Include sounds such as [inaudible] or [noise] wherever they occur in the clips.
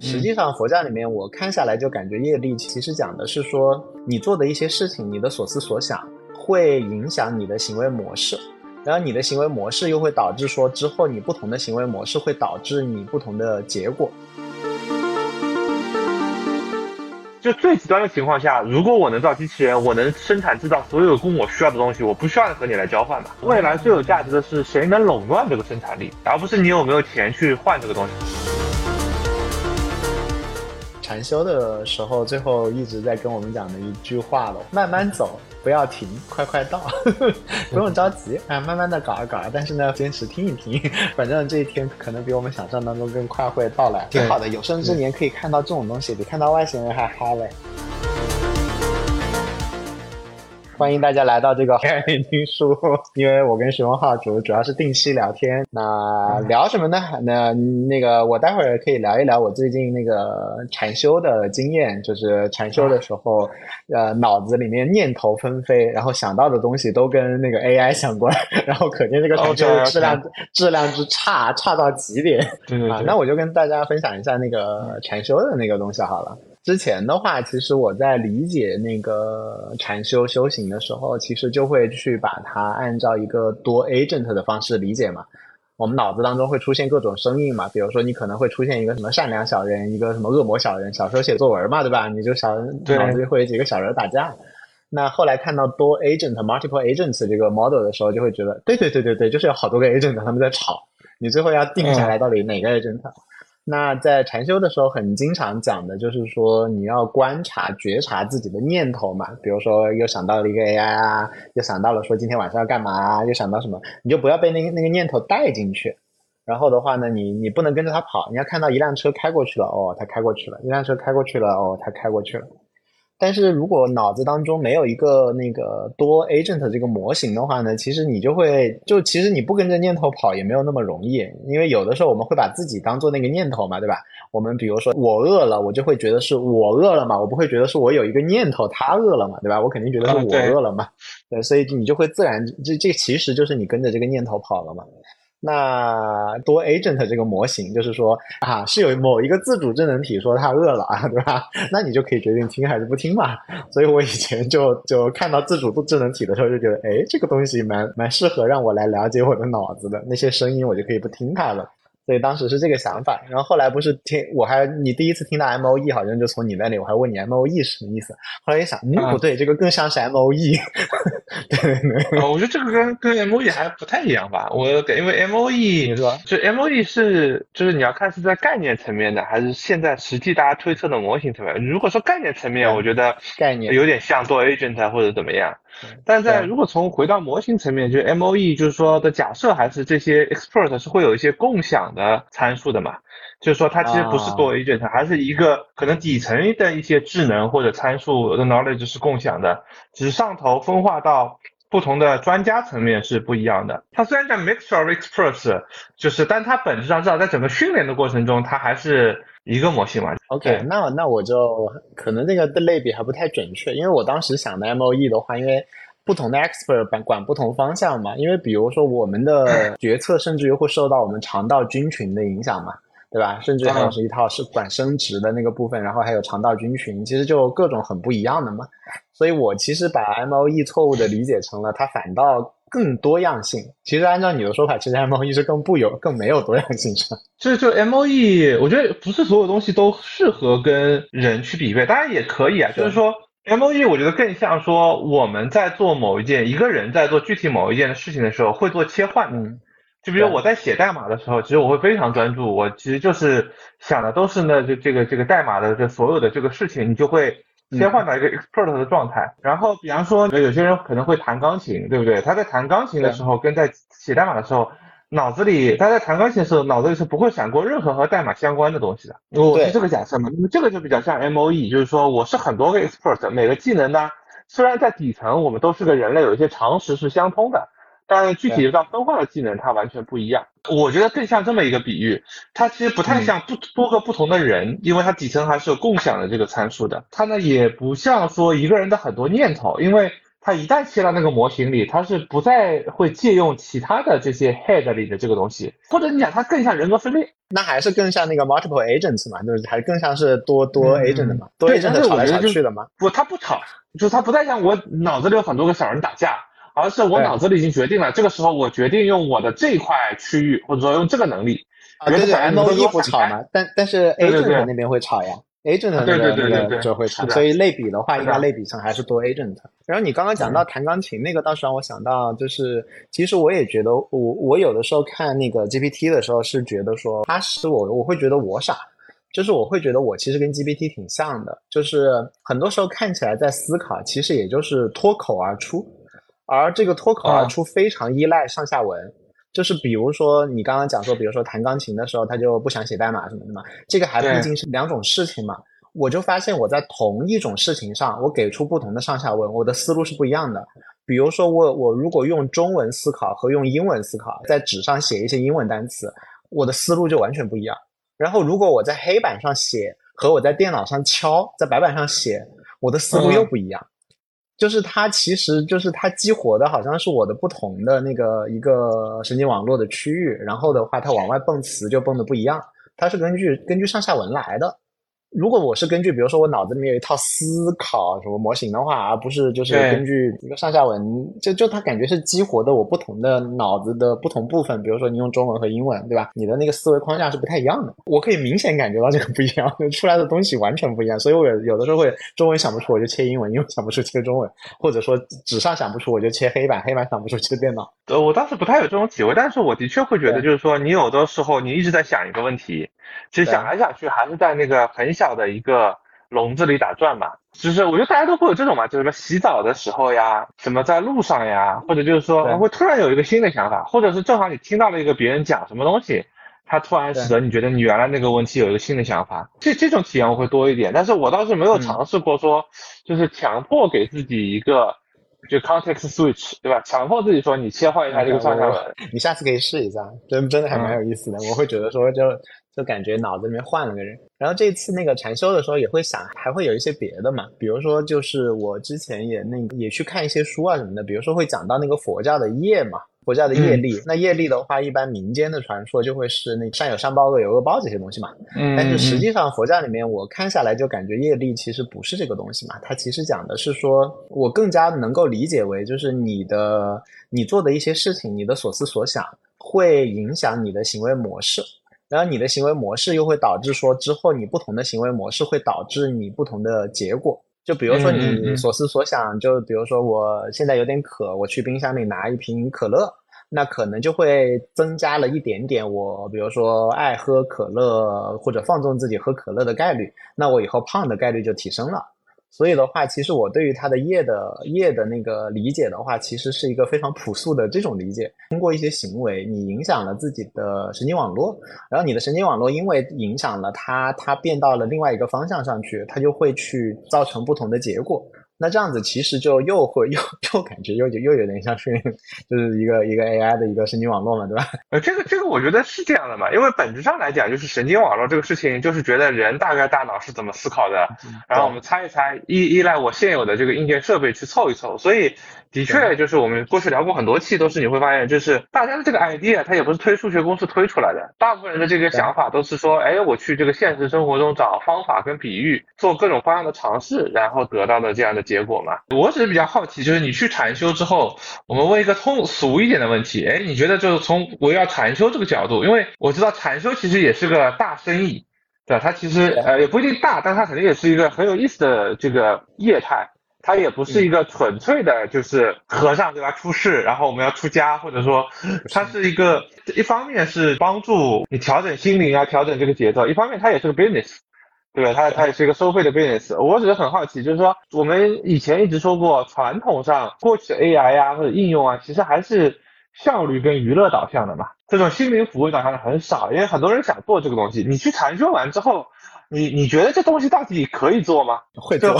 实际上，佛教里面我看下来就感觉业力其实讲的是说，你做的一些事情，你的所思所想会影响你的行为模式，然后你的行为模式又会导致说之后你不同的行为模式会导致你不同的结果。就最极端的情况下，如果我能造机器人，我能生产制造所有供我需要的东西，我不需要和你来交换吧。未来最有价值的是谁能垄断这个生产力，而不是你有没有钱去换这个东西。禅修的时候，最后一直在跟我们讲的一句话了：慢慢走，不要停，快快到，[laughs] 不用着急啊，慢慢的搞一搞。但是呢，坚持听一听，[laughs] 反正这一天可能比我们想象当中更快会到来，挺好的。有生之年可以看到这种东西，比看到外星人还嗨嘞。欢迎大家来到这个黑眼听书，因为我跟徐文浩主主要是定期聊天。那聊什么呢？那那个我待会儿可以聊一聊我最近那个禅修的经验，就是禅修的时候，呃，脑子里面念头纷飞，然后想到的东西都跟那个 AI 相关，然后可见这个禅修质量质量之差，差到极点。啊，那我就跟大家分享一下那个禅修的那个东西好了。之前的话，其实我在理解那个禅修修行的时候，其实就会去把它按照一个多 agent 的方式理解嘛。我们脑子当中会出现各种声音嘛，比如说你可能会出现一个什么善良小人，一个什么恶魔小人。小时候写作文嘛，对吧？你就小脑子里会有几个小人打架。那后来看到多 agent multiple agents 这个 model 的时候，就会觉得，对对对对对，就是有好多个 agent 他们在吵，你最后要定下来到底哪个 agent。那在禅修的时候，很经常讲的就是说，你要观察、觉察自己的念头嘛。比如说，又想到了一个 AI 啊，又想到了说今天晚上要干嘛，又想到什么，你就不要被那个那个念头带进去。然后的话呢，你你不能跟着他跑，你要看到一辆车开过去了，哦，他开过去了；一辆车开过去了，哦，他开过去了。但是如果脑子当中没有一个那个多 agent 这个模型的话呢，其实你就会就其实你不跟着念头跑也没有那么容易，因为有的时候我们会把自己当做那个念头嘛，对吧？我们比如说我饿了，我就会觉得是我饿了嘛，我不会觉得是我有一个念头他饿了嘛，对吧？我肯定觉得是我饿了嘛，对，所以你就会自然这这其实就是你跟着这个念头跑了嘛。那多 agent 这个模型就是说啊，是有某一个自主智能体说它饿了啊，[laughs] 对吧？那你就可以决定听还是不听嘛。所以我以前就就看到自主智能体的时候，就觉得哎，这个东西蛮蛮适合让我来了解我的脑子的，那些声音我就可以不听它了。所以当时是这个想法，然后后来不是听我还你第一次听到 M O E 好像就从你那里，我还问你 M O E 是什么意思，后来一想，嗯，不对，这个更像是 M O E。对对，我觉得这个跟跟 M O E 还不太一样吧，我因为 M O E 你说，就 M O E 是就是你要看是在概念层面的，还是现在实际大家推测的模型层面。如果说概念层面，我觉得概念有点像做 agent 或者怎么样。但在如果从回到模型层面，就 M O E 就是说的假设，还是这些 expert 是会有一些共享的参数的嘛？就是说它其实不是多 agent，还是一个可能底层的一些智能或者参数的 knowledge 是共享的，只是上头分化到不同的专家层面是不一样的。它虽然叫 mixture of experts，就是，但它本质上至少在整个训练的过程中，它还是。一个模型嘛，OK，那那我就可能那个的类比还不太准确，因为我当时想的 MOE 的话，因为不同的 expert 管管不同方向嘛，因为比如说我们的决策甚至于会受到我们肠道菌群的影响嘛，对吧？甚至还有是一套是管生殖的那个部分，然后还有肠道菌群，其实就各种很不一样的嘛，所以我其实把 MOE 错误的理解成了它反倒。更多样性，其实按照你的说法，其实 M O E 是更不有、更没有多样性 [laughs] 是吧？就就 M O E，我觉得不是所有东西都适合跟人去比配，当然也可以啊。就是说 M O E，我觉得更像说我们在做某一件，一个人在做具体某一件事情的时候会做切换。嗯，就比如我在写代码的时候，其实我会非常专注，我其实就是想的都是呢，就这个这个代码的这所有的这个事情，你就会。切换到一个 expert 的状态，然后比方说有些人可能会弹钢琴，对不对？他在弹钢琴的时候，跟在写代码的时候，脑子里他在弹钢琴的时候，脑子里是不会闪过任何和代码相关的东西的。我是这个假设嘛？那么这个就比较像 M O E，就是说我是很多个 expert，每个技能呢，虽然在底层我们都是个人类，有一些常识是相通的。但具体到分化的技能，它完全不一样。我觉得更像这么一个比喻，它其实不太像不多个不同的人，因为它底层还是有共享的这个参数的。它呢也不像说一个人的很多念头，因为它一旦切到那个模型里，它是不再会借用其他的这些 head 里的这个东西，或者你讲它更像人格分裂，那还是更像那个 multiple agents 嘛，就是还更像是多多 agent 的嘛，多对 agent 但是吵来吵去的嘛。不，它不吵，就是它不再像我脑子里有很多个小人打架，而是我脑子里已经决定了，这个时候我决定用我的这块区域，或者说用这个能力，啊，对对别的小人都给，MOE 我闪开不吵嘛，但但是 agent 那边会吵呀，agent 那对对个那个对对对就会吵，所以类比的话，应该类比成还是多 agent。然后你刚刚讲到弹钢琴那个，倒是让我想到，就是其实我也觉得，我我有的时候看那个 GPT 的时候，是觉得说他是我，我会觉得我傻。就是我会觉得我其实跟 GPT 挺像的，就是很多时候看起来在思考，其实也就是脱口而出，而这个脱口而啊出非常依赖上下文。就是比如说你刚刚讲说，比如说弹钢琴的时候，他就不想写代码什么的嘛，这个还毕竟是两种事情嘛。我就发现我在同一种事情上，我给出不同的上下文，我的思路是不一样的。比如说我我如果用中文思考和用英文思考，在纸上写一些英文单词，我的思路就完全不一样。然后如果我在黑板上写和我在电脑上敲，在白板上写，我的思路又不一样。就是它其实就是它激活的好像是我的不同的那个一个神经网络的区域，然后的话它往外蹦词就蹦的不一样，它是根据根据上下文来的。如果我是根据比如说我脑子里面有一套思考什么模型的话，而不是就是根据一个上下文，就就它感觉是激活的我不同的脑子的不同部分。比如说你用中文和英文，对吧？你的那个思维框架是不太一样的。我可以明显感觉到这个不一样，[laughs] 出来的东西完全不一样。所以我有有的时候会中文想不出我就切英文，英文想不出切中文，或者说纸上想不出我就切黑板，黑板想不出切电脑。呃，我倒是不太有这种体会，但是我的确会觉得，就是说，你有的时候你一直在想一个问题，其实想来想去还是在那个很小的一个笼子里打转嘛。就是我觉得大家都会有这种嘛，就是什么洗澡的时候呀，什么在路上呀，或者就是说对会突然有一个新的想法，或者是正好你听到了一个别人讲什么东西，他突然使得你觉得你原来那个问题有一个新的想法，这这种体验我会多一点。但是我倒是没有嗯尝试过说，就是强迫给自己一个。就 context switch，对吧？强迫自己说你切换一下这个上下文，你下次可以试一下，真真的还蛮有意思的。我会觉得说就就感觉脑子里面换了个人。然后这次那个禅修的时候也会想，还会有一些别的嘛，比如说就是我之前也那个也去看一些书啊什么的，比如说会讲到那个佛教的业嘛。佛教的业力，那业力的话，一般民间的传说就会是那善有善报，恶有恶报这些东西嘛。嗯但是实际上佛教里面，我看下来就感觉业力其实不是这个东西嘛，它其实讲的是说，我更加能够理解为就是你的你做的一些事情，你的所思所想会影响你的行为模式，然后你的行为模式又会导致说之后你不同的行为模式会导致你不同的结果。就比如说你嗯。所思所想，就比如说我现在有点渴，我去冰箱里拿一瓶可乐，那可能就会增加了一点点我，比如说爱喝可乐或者放纵自己喝可乐的概率，那我以后胖的概率就提升了。所以的话，其实我对于它的业的业的那个理解的话，其实是一个非常朴素的这种理解。通过一些行为，你影响了自己的神经网络，然后你的神经网络因为影响了它，它变到了另外一个方向上去，它就会去造成不同的结果。那这样子其实就又会又又感觉又又有点像是就是一个一个 AI 的一个神经网络嘛，对吧？呃，这个这个我觉得是这样的嘛，因为本质上来讲，就是神经网络这个事情，就是觉得人大概大脑是怎么思考的，然后我们猜一猜，依依赖我现有的这个硬件设备去凑一凑，所以的确就是我们过去聊过很多期，都是你会发现，就是大家的这个 idea 它也不是推数学公式推出来的，大部分人的这个想法都是说，哎，我去这个现实生活中找方法跟比喻，做各种方向的尝试，然后得到的这样的结果嘛。我只是比较好奇，就是你去禅修之后，我们问一个通俗一点的问题，哎，你觉得就是从围绕禅修这个角度，因为我知道禅修其实也是个大生意，对吧？它其实呃也不一定大，但它肯定也是一个很有意思的这个业态。它也不是一个纯粹的，就是和尚对吧？出世，然后我们要出家，或者说，它是一个一方面是帮助你调整心灵啊，调整这个节奏，一方面它也是个 business，对吧？它它也是一个收费的 business。我只是很好奇，就是说我们以前一直说过，传统上过去 AI 啊或者应用啊，其实还是效率跟娱乐导向的嘛，这种心灵抚慰导向的很少，因为很多人想做这个东西。你去禅修完之后，你你觉得这东西到底可以做吗？会做。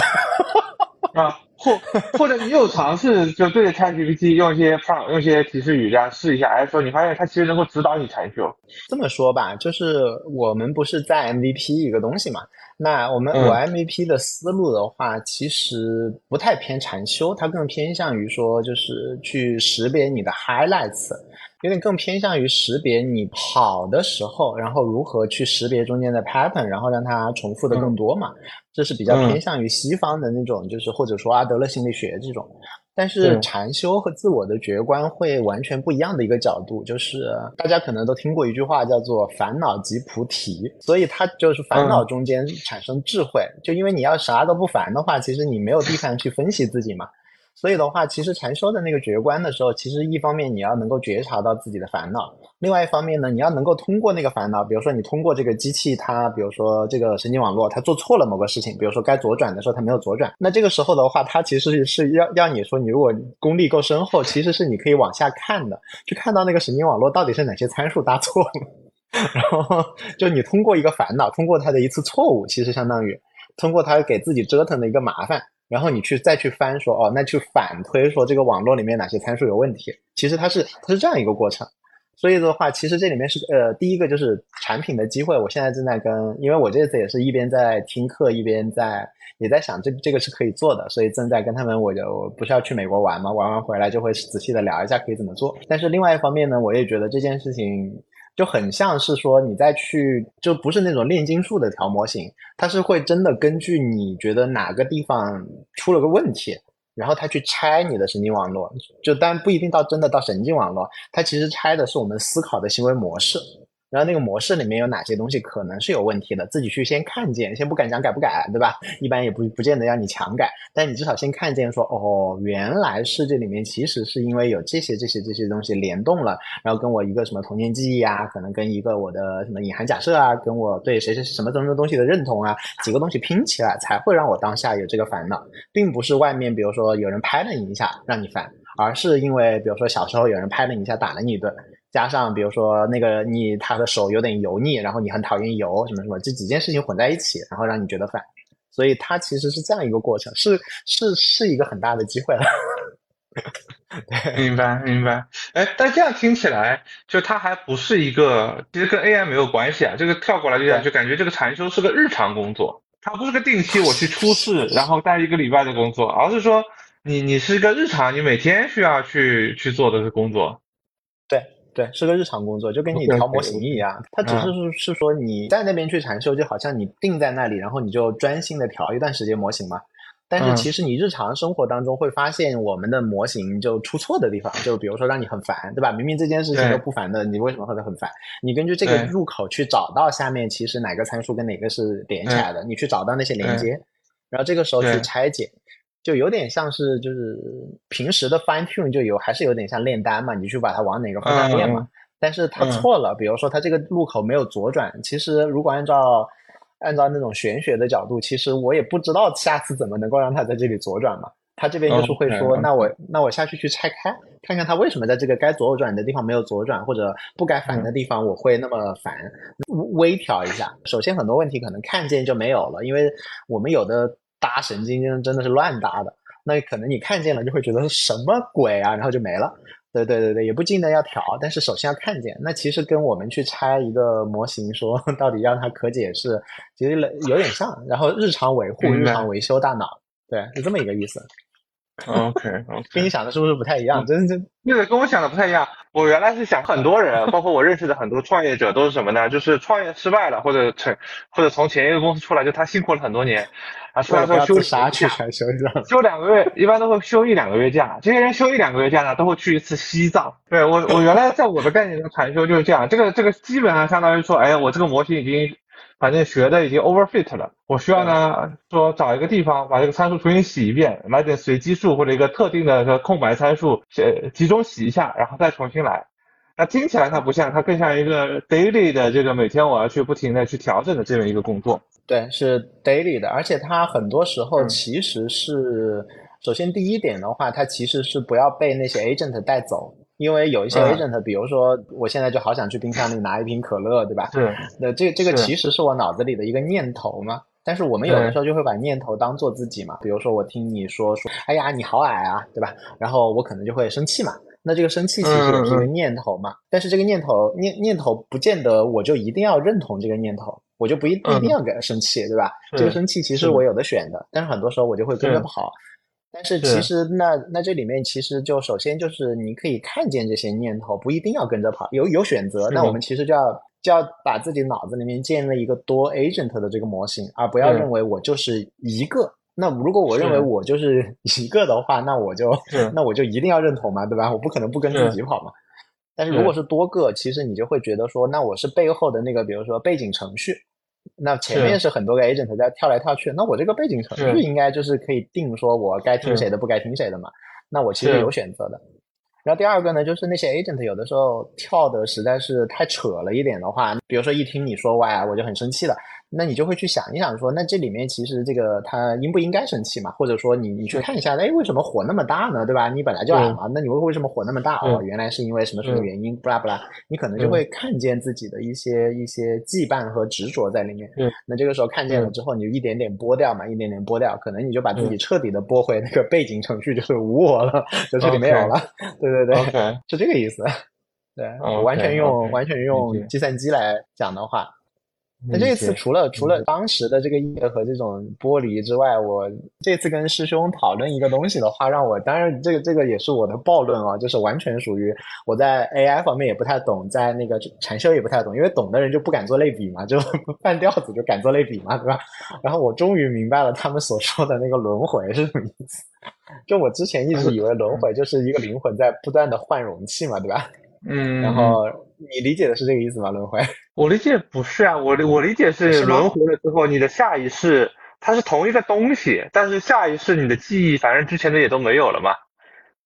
[laughs] 啊，或或者你有尝试就对着 ChatGPT 用一些 prompt 用一些提示语这样试一下，还是说你发现它其实能够指导你禅修？这么说吧，就是我们不是在 MVP 一个东西嘛？那我们我 MVP 的思路的话，其实不太偏禅修，它更偏向于说就是去识别你的 highlights，有点更偏向于识别你跑的时候，然后如何去识别中间的 pattern，然后让它重复的更多嘛。这是比较偏向于西方的那种，就是或者说阿德勒心理学这种。但是禅修和自我的觉观会完全不一样的一个角度，就是大家可能都听过一句话叫做“烦恼即菩提”，所以它就是烦恼中间产生智慧。就因为你要啥都不烦的话，其实你没有地方去分析自己嘛。所以的话，其实禅修的那个觉观的时候，其实一方面你要能够觉察到自己的烦恼，另外一方面呢，你要能够通过那个烦恼，比如说你通过这个机器，它比如说这个神经网络，它做错了某个事情，比如说该左转的时候它没有左转，那这个时候的话，它其实是要要你说，你如果功力够深厚，其实是你可以往下看的，去看到那个神经网络到底是哪些参数搭错了，[laughs] 然后就你通过一个烦恼，通过它的一次错误，其实相当于通过它给自己折腾的一个麻烦。然后你去再去翻说哦，那去反推说这个网络里面哪些参数有问题？其实它是它是这样一个过程。所以的话，其实这里面是呃，第一个就是产品的机会。我现在正在跟，因为我这次也是一边在听课，一边在也在想这这个是可以做的，所以正在跟他们，我就不是要去美国玩嘛，玩完回来就会仔细的聊一下可以怎么做。但是另外一方面呢，我也觉得这件事情。就很像是说，你再去就不是那种炼金术的调模型，它是会真的根据你觉得哪个地方出了个问题，然后他去拆你的神经网络，就但不一定到真的到神经网络，他其实拆的是我们思考的行为模式。然后那个模式里面有哪些东西可能是有问题的，自己去先看见，先不敢讲改不改，对吧？一般也不不见得让你强改，但你至少先看见说，哦，原来世界里面其实是因为有这些这些这些东西联动了，然后跟我一个什么童年记忆啊，可能跟一个我的什么隐含假设啊，跟我对谁谁什么什么东西的认同啊，几个东西拼起来才会让我当下有这个烦恼，并不是外面比如说有人拍了你一下让你烦，而是因为比如说小时候有人拍了你一下打了你一顿。加上比如说那个你他的手有点油腻，然后你很讨厌油什么什么，这几件事情混在一起，然后让你觉得烦，所以它其实是这样一个过程，是是是一个很大的机会了。[laughs] 明白明白，哎，但这样听起来，就它还不是一个，其实跟 AI 没有关系啊。这个跳过来就讲，就感觉这个禅修是个日常工作，它不是个定期我去出事然后待一个礼拜的工作，而是说你你是一个日常，你每天需要去去做的工作。对。是个日常工作，就跟你调模型一样。它只是是是说你在那边去禅修，就好像你定在那里，然后你就专心的调一段时间模型嘛。但是其实你日常生活当中会发现，我们的模型就出错的地方，就比如说让你很烦，对吧？明明这件事情都不烦的，你为什么会很烦？你根据这个入口去找到下面其实哪个参数跟哪个是连起来的，你去找到那些连接，然后这个时候去拆解。就有点像是就是平时的 fine tune 就有还是有点像炼丹嘛，你去把它往哪个方向练嘛。但是它错了，比如说它这个路口没有左转，其实如果按照按照那种玄学的角度，其实我也不知道下次怎么能够让它在这里左转嘛。他这边就是会说，那我那我下去去拆开，看看他为什么在这个该左转的地方没有左转，或者不该反的地方我会那么烦，微调一下。首先很多问题可能看见就没有了，因为我们有的。搭神经真真的是乱搭的，那可能你看见了就会觉得是什么鬼啊，然后就没了。对对对对，也不尽得要调，但是首先要看见。那其实跟我们去拆一个模型，说到底让它可解释，其实有点像。然后日常维护、日常维修大脑，对，是这么一个意思。OK，跟你想的是不是不太一样？真真那个跟我想的不太一样。我原来是想很多人，包括我认识的很多创业者都是什么呢？就是创业失败了，或者成或者从前一个公司出来，就他辛苦了很多年。啊，出来说休啥去休休休两个月，一般都会休一两个月假。这些人休一两个月假呢，都会去一次西藏。对我，我原来在我的概念中禅修就是这样。这个这个基本上相当于说，哎，我这个模型已经反正学的已经 overfit 了，我需要呢说找一个地方把这个参数重新洗一遍，来点随机数或者一个特定的个空白参数，呃，集中洗一下，然后再重新来。那听起来它不像，它更像一个 daily 的这个每天我要去不停的去调整的这么一个工作。对，是 daily 的，而且它很多时候其实是，首先第一点的话，它其实是不要被那些 agent 带走，因为有一些 agent，比如说我现在就好想去冰箱里拿一瓶可乐，对吧？对。那这这个其实是我脑子里的一个念头嘛，但是我们有的时候就会把念头当做自己嘛，比如说我听你说说，哎呀你好矮啊，对吧？然后我可能就会生气嘛。那这个生气其实也是一个念头嘛，但是这个念头念念头不见得我就一定要认同这个念头，我就不一不一定要给他生气，对吧？这个生气其实我有的选的，但是很多时候我就会跟着跑。但是其实那那这里面其实就首先就是你可以看见这些念头，不一定要跟着跑，有有选择。那我们其实就要就要把自己脑子里面建立一个多 agent 的这个模型，而不要认为我就是一个。那如果我认为我就是 [laughs] 一个的话，那我就 [laughs] 那我就一定要认同嘛，对吧？我不可能不跟自己跑嘛。但是如果是多个，其实你就会觉得说，那我是背后的那个，比如说背景程序。那前面是很多个 agent 在跳来跳去，那我这个背景程序应该就是可以定说我该听谁的，不该听谁的嘛。那我其实有选择的。然后第二个呢，就是那些 agent 有的时候跳的实在是太扯了一点的话，比如说一听你说 why，我就很生气了。那你就会去想一想，说那这里面其实这个他应不应该生气嘛？或者说你你去看一下，哎，为什么火那么大呢？对吧？你本来就矮嘛，那你为为什么火那么大？哦，原来是因为什么什么原因？不啦不啦，你可能就会看见自己的一些一些羁绊和执着在里面。嗯，那这个时候看见了之后，你就一点点剥掉嘛，一点点剥掉，可能你就把自己彻底的剥回那个背景程序，就是无我了，就这里没有了。对对对是这个意思。对，完全用完全用计算机来讲的话。那这次除了除了当时的这个业和这种剥离之外，我这次跟师兄讨论一个东西的话，让我当然这个这个也是我的暴论啊，就是完全属于我在 AI 方面也不太懂，在那个禅修也不太懂，因为懂的人就不敢做类比嘛，就 [laughs] 半吊子就敢做类比嘛，对吧？然后我终于明白了他们所说的那个轮回是什么意思，就我之前一直以为轮回就是一个灵魂在不断的换容器嘛，对吧？嗯，然后你理解的是这个意思吗？轮回？[laughs] 我理解不是啊，我我理解是轮回了之后，你的下一世它是同一个东西，但是下一世你的记忆，反正之前的也都没有了嘛，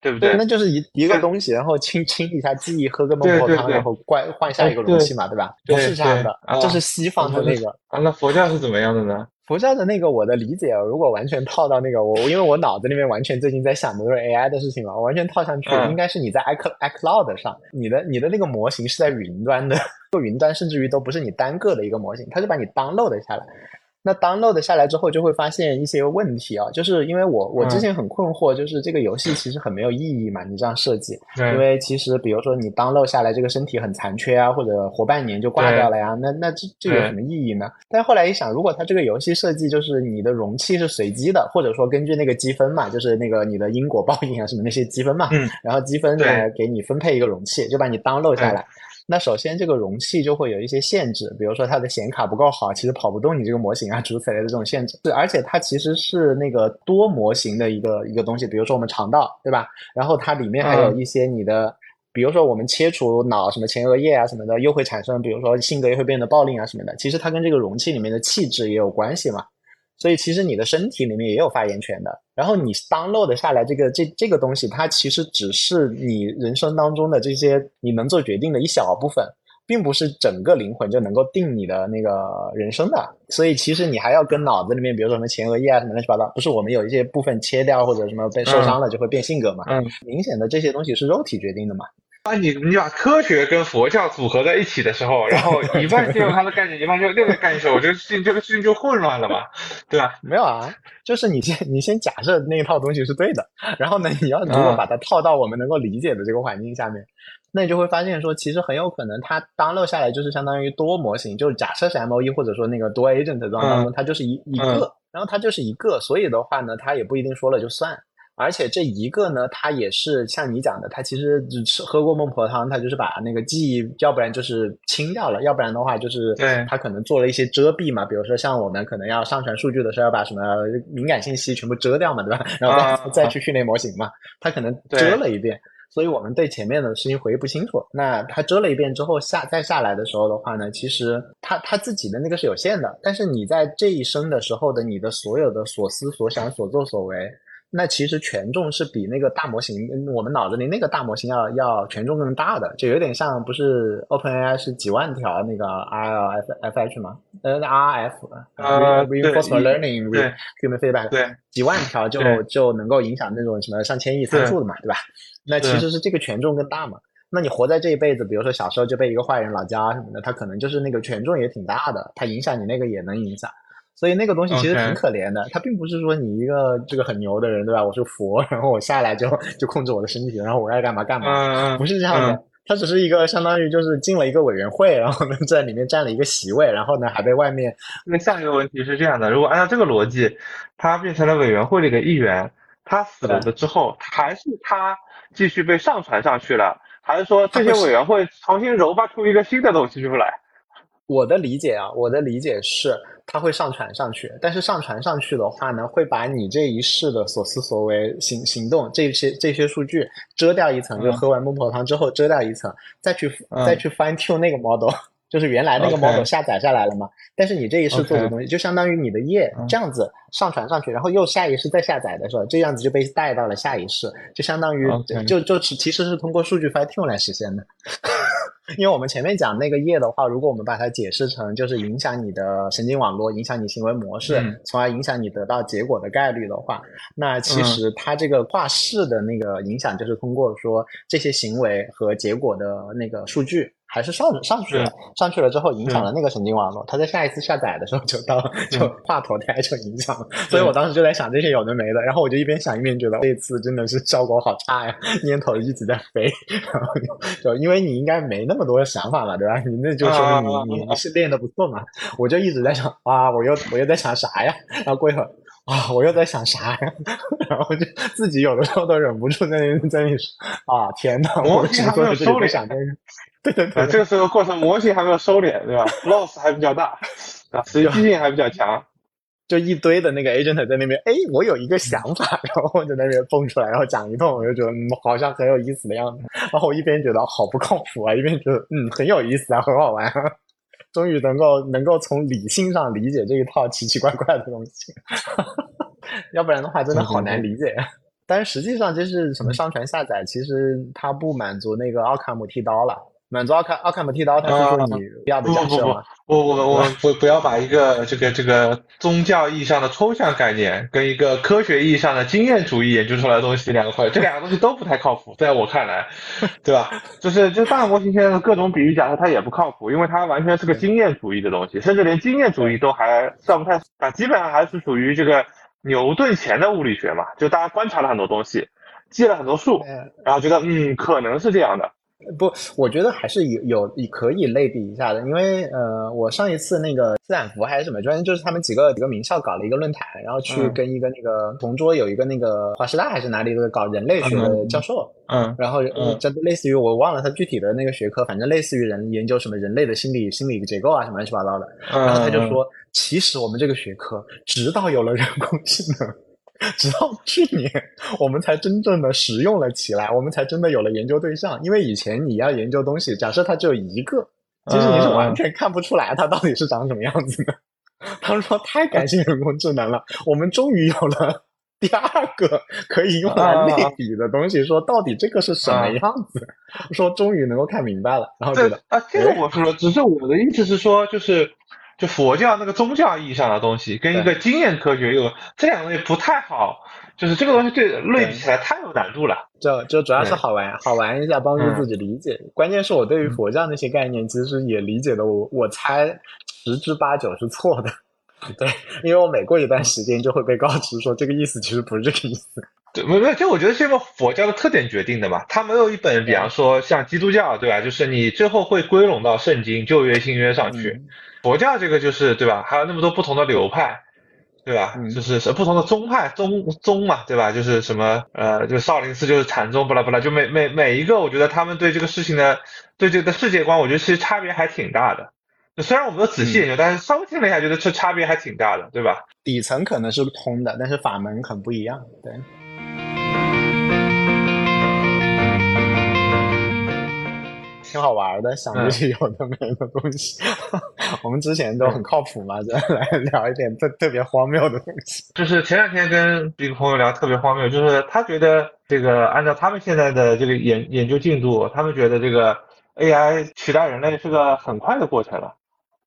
对不对？那就是一一个东西，然后清清一下记忆，喝个孟婆汤，然后换换下一个容器嘛，对吧？不是这样的，这是西方的那个。啊，那佛教是怎么样的呢？佛教的那个，我的理解，如果完全套到那个我，因为我脑子里面完全最近在想的都是 AI 的事情嘛，我完全套上去，应该是你在 i iCloud 上，你的你的那个模型是在云端的，做 [laughs] 云端甚至于都不是你单个的一个模型，它是把你 download 下来。那 download 下来之后，就会发现一些问题啊，就是因为我我之前很困惑，就是这个游戏其实很没有意义嘛，你这样设计，因为其实比如说你 download 下来这个身体很残缺啊，或者活半年就挂掉了呀，那那这这有什么意义呢？但后来一想，如果它这个游戏设计就是你的容器是随机的，或者说根据那个积分嘛，就是那个你的因果报应啊什么那些积分嘛，然后积分来给你分配一个容器，就把你 download 下来。那首先，这个容器就会有一些限制，比如说它的显卡不够好，其实跑不动你这个模型啊，诸如此类的这种限制。对，而且它其实是那个多模型的一个一个东西，比如说我们肠道，对吧？然后它里面还有一些你的，比如说我们切除脑什么前额叶啊什么的，又会产生，比如说性格也会变得暴力啊什么的。其实它跟这个容器里面的气质也有关系嘛。所以其实你的身体里面也有发言权的，然后你 download 下来这个这这个东西，它其实只是你人生当中的这些你能做决定的一小部分，并不是整个灵魂就能够定你的那个人生的。所以其实你还要跟脑子里面，比如说什么前额叶啊什么乱七八糟，不是我们有一些部分切掉或者什么被受伤了就会变性格嘛？嗯，明显的这些东西是肉体决定的嘛。当你你把科学跟佛教组合在一起的时候，然后 [laughs] 一半进入它的概念，一半就另一个概念时候，我觉得事情这个事情就混乱了嘛，对吧？没有啊，就是你先你先假设那一套东西是对的，然后呢，你要如果把它套到我们能够理解的这个环境下面，那你就会发现说，其实很有可能它 download 下来就是相当于多模型，就是假设是 M O E 或者说那个多 agent 当中，它就是一一个，然后它就是一个，所以的话呢，它也不一定说了就算。而且这一个呢，它也是像你讲的，它其实只吃喝过孟婆汤，它就是把那个记忆，要不然就是清掉了，要不然的话就是它可能做了一些遮蔽嘛。比如说像我们可能要上传数据的时候，要把什么敏感信息全部遮掉嘛，对吧？[laughs] 然后再再去训练模型嘛，它可能遮了一遍，所以我们对前面的事情回忆不清楚。那它遮了一遍之后下再下来的时候的话呢，其实它它自己的那个是有限的，但是你在这一生的时候的你的所有的所思所想所作所为。那其实权重是比那个大模型，我们脑子里那个大模型要要权重更大的，就有点像不是 OpenAI 是几万条那个 RLFH 吗？呃，RF，呃，Reinforcement Learning，对，Human Feedback，对，几万条就就能够影响那种什么上千亿参数的嘛，对吧？那其实是这个权重更大嘛。那你活在这一辈子，比如说小时候就被一个坏人老家什么的，他可能就是那个权重也挺大的，他影响你那个也能影响。所以那个东西其实挺可怜的。它并不是说你一个这个很牛的人，对吧？我是佛，[laughs] 然后我下来就就控制我的身体，然后我爱干嘛干嘛，不是这样的。他只是一个相当于就是进了一个委员会，然后呢在里面占了一个席位，然后呢还被外面。那下一个问题是这样的：如果按照这个逻辑，他变成了委员会的一个议员，他死了的之后，还是他继续被上传上去了？还是说这些委员会重新揉巴出一个新的东西出来？我的理解啊，我的理解是，它会上传上去，但是上传上去的话呢，会把你这一世的所思所为、行行动这些这些数据遮掉一层，就喝完孟婆汤之后遮掉一层，再去再去 fine tune 那个 model。[laughs] 就是原来那个 model 下载下来了嘛，但是你这一世做的东西，就相当于你的页这样子上传上去，然后又下一世再下载的时候，这样子就被带到了下一世，就相当于就就是其实是通过数据 fine tune 来实现的。因为我们前面讲那个业的话，如果我们把它解释成就是影响你的神经网络、影响你行为模式，从而影响你得到结果的概率的话，那其实它这个跨世的那个影响就是通过说这些行为和结果的那个数据。还是上上去了，上去了之后影响了那个神经网络，它在下一次下载的时候就到就画头胎就影响了，所以我当时就在想这些有的没的，然后我就一边想一边觉得这次真的是效果好差呀，念头一直在飞，然后就因为你应该没那么多想法嘛，对吧？你那就说明你你你是练的不错嘛，我就一直在想啊，我又我又在想啥呀？然后过一会儿啊，我又在想啥呀？[laughs] 然后就自己有的时候都忍不住在那在那说啊，天哪，我只做这里不想这个。对对对，这个时候过程模型还没有收敛，对吧？[laughs] loss 还比较大，啊，随机性还比较强，就一堆的那个 agent 在那边，哎，我有一个想法，然后就在那边蹦出来，然后讲一通，我就觉得嗯，好像很有意思的样子。然后我一边觉得好不靠谱啊，一边觉得嗯，很有意思啊，很好玩，终于能够能够从理性上理解这一套奇奇怪怪的东西，[laughs] 要不然的话真的好难理解。但是实际上就是什么上传下载，其实它不满足那个奥卡姆剃刀了。满足奥卡奥卡姆剃刀，他是说你不要的假设吗？我我我不不要把一个这个这个宗教意义上的抽象概念跟一个科学意义上的经验主义研究出来的东西两个块，这两个东西都不太靠谱，在我看来，[laughs] 对吧？就是就大模型现在的各种比喻假设它也不靠谱，因为它完全是个经验主义的东西，甚至连经验主义都还算不太啊，基本上还是属于这个牛顿前的物理学嘛，就大家观察了很多东西，记了很多数，然后觉得嗯可能是这样的。不，我觉得还是有有可以类比一下的，因为呃，我上一次那个斯坦福还是什么，专就是他们几个几个名校搞了一个论坛，然后去跟一个那个同桌有一个那个华师大还是哪里的搞人类学的教授，嗯，然后嗯，这类似于我忘了他具体的那个学科，反正类似于人研究什么人类的心理心理结构啊什么乱七八糟的，然后他就说，其实我们这个学科直到有了人工智能。直到去年，我们才真正的实用了起来，我们才真的有了研究对象。因为以前你要研究东西，假设它只有一个，其实你是完全看不出来它到底是长什么样子的。他说太感谢人工智能了，我们终于有了第二个可以用来类比的东西，说到底这个是什么样子，说终于能够看明白了。然后觉得啊，这个我说，只是我的意思是说，就是。就佛教那个宗教意义上的东西，跟一个经验科学又这两个东西不太好，就是这个东西对类比起来太有难度了。就就主要是好玩，好玩一下，帮助自己理解。关键是我对于佛教那些概念，其实也理解的，我我猜十之八九是错的。[laughs] 对，因为我每过一段时间就会被告知说这个意思其实不是这个意思。对，没有，就我觉得是因为佛教的特点决定的嘛。它没有一本，比方说像基督教，对吧？就是你最后会归拢到圣经、旧约、新约上去。佛教这个就是对吧？还有那么多不同的流派，对吧？就是是不同的宗派宗宗嘛，对吧？就是什么呃，就少林寺就是禅宗，不啦不啦，就每每每一个，我觉得他们对这个事情的对这个世界观，我觉得其实差别还挺大的。虽然我们都仔细研究，但是稍微听了一下，觉得这差别还挺大的，对吧？底层可能是通的，但是法门很不一样，对。挺好玩的，想这些有的没的东西。[laughs] 我们之前都很靠谱嘛，就 [laughs] 来聊一点特特别荒谬的东西。就是前两天跟一个朋友聊，特别荒谬，就是他觉得这个按照他们现在的这个研研究进度，他们觉得这个 AI 取代人类是个很快的过程了。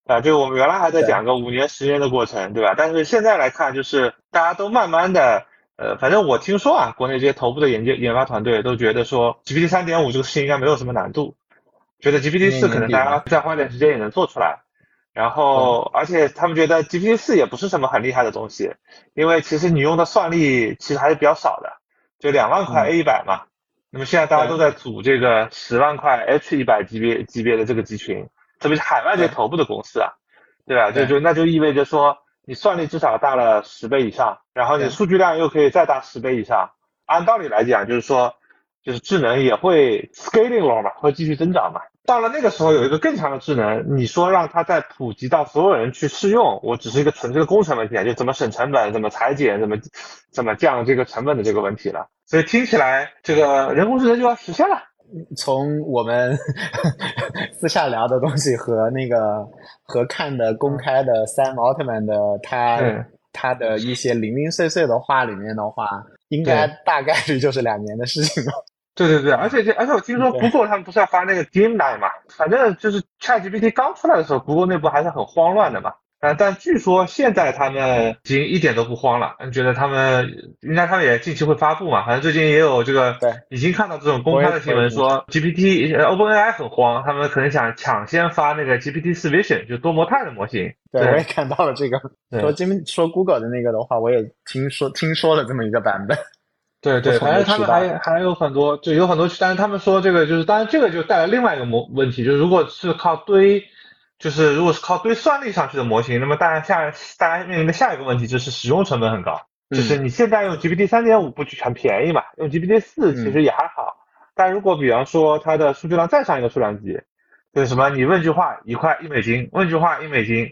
啊，就我们原来还在讲个五年、十年的过程，对吧？但是现在来看，就是大家都慢慢的，呃，反正我听说啊，国内这些头部的研究研发团队都觉得说，GPT 三点五这个事情应该没有什么难度。觉得 GPT 四可能大家再花点时间也能做出来，然后而且他们觉得 GPT 四也不是什么很厉害的东西，因为其实你用的算力其实还是比较少的，就两万块 A 一百嘛。那么现在大家都在组这个十万块 H 一百级别级别的这个集群，特别是海外这些头部的公司啊，对吧？就就那就意味着说，你算力至少大了十倍以上，然后你数据量又可以再大十倍以上。按道理来讲，就是说，就是智能也会 scaling 嘛，会继续增长嘛。到了那个时候，有一个更强的智能，你说让它再普及到所有人去试用，我只是一个纯粹的工程问题啊，就怎么省成本，怎么裁剪，怎么怎么降这个成本的这个问题了。所以听起来，这个人工智能就要实现了。从我们 [laughs] 私下聊的东西和那个和看的公开的 Sam Altman 的他他的一些零零碎碎的话里面的话，应该大概率就是两年的事情了。对对对，而且这而且我听说 Google 他们不是要发那个 Gemini 嘛？反正就是 ChatGPT 刚出来的时候，Google 内部还是很慌乱的嘛。啊，但据说现在他们已经一点都不慌了。嗯，觉得他们应该他们也近期会发布嘛？反正最近也有这个，对，已经看到这种公开的新闻说 GPT OpenAI 很慌，他们可能想抢先发那个 GPT 四 Vision，就多模态的模型。对，我也看到了这个。说今说 Google 的那个的话，我也听说听说了这么一个版本。对对，反正他们还还有很多，就有很多，但是他们说这个就是，当然这个就带来另外一个模问题，就是如果是靠堆。就是如果是靠堆算力上去的模型，那么大家下大家面临的下一个问题就是使用成本很高。就是你现在用 GPT 三点五不很便宜嘛？用 GPT 四其实也还好。但如果比方说它的数据量再上一个数量级，就是什么你问句话一块一美金，问句话一美金，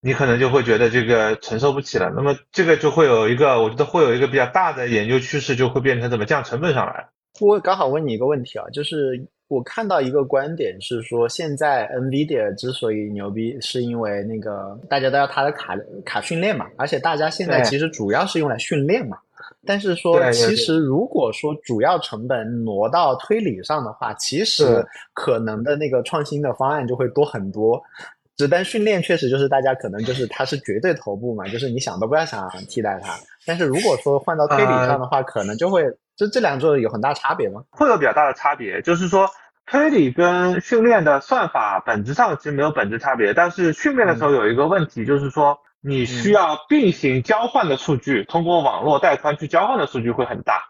你可能就会觉得这个承受不起了。那么这个就会有一个，我觉得会有一个比较大的研究趋势，就会变成怎么降成本上来。我刚好问你一个问题啊，就是。我看到一个观点是说，现在 NVIDIA 之所以牛逼，是因为那个大家都要它的卡卡训练嘛，而且大家现在其实主要是用来训练嘛。但是说，其实如果说主要成本挪到推理上的话，其实可能的那个创新的方案就会多很多。子弹训练确实就是大家可能就是它是绝对头部嘛，就是你想都不要想替代它。但是如果说换到推理上的话，可能就会。这这两者有很大差别吗？会有比较大的差别，就是说推理跟训练的算法本质上其实没有本质差别，但是训练的时候有一个问题，就是说你需要并行交换的数据，通过网络带宽去交换的数据会很大。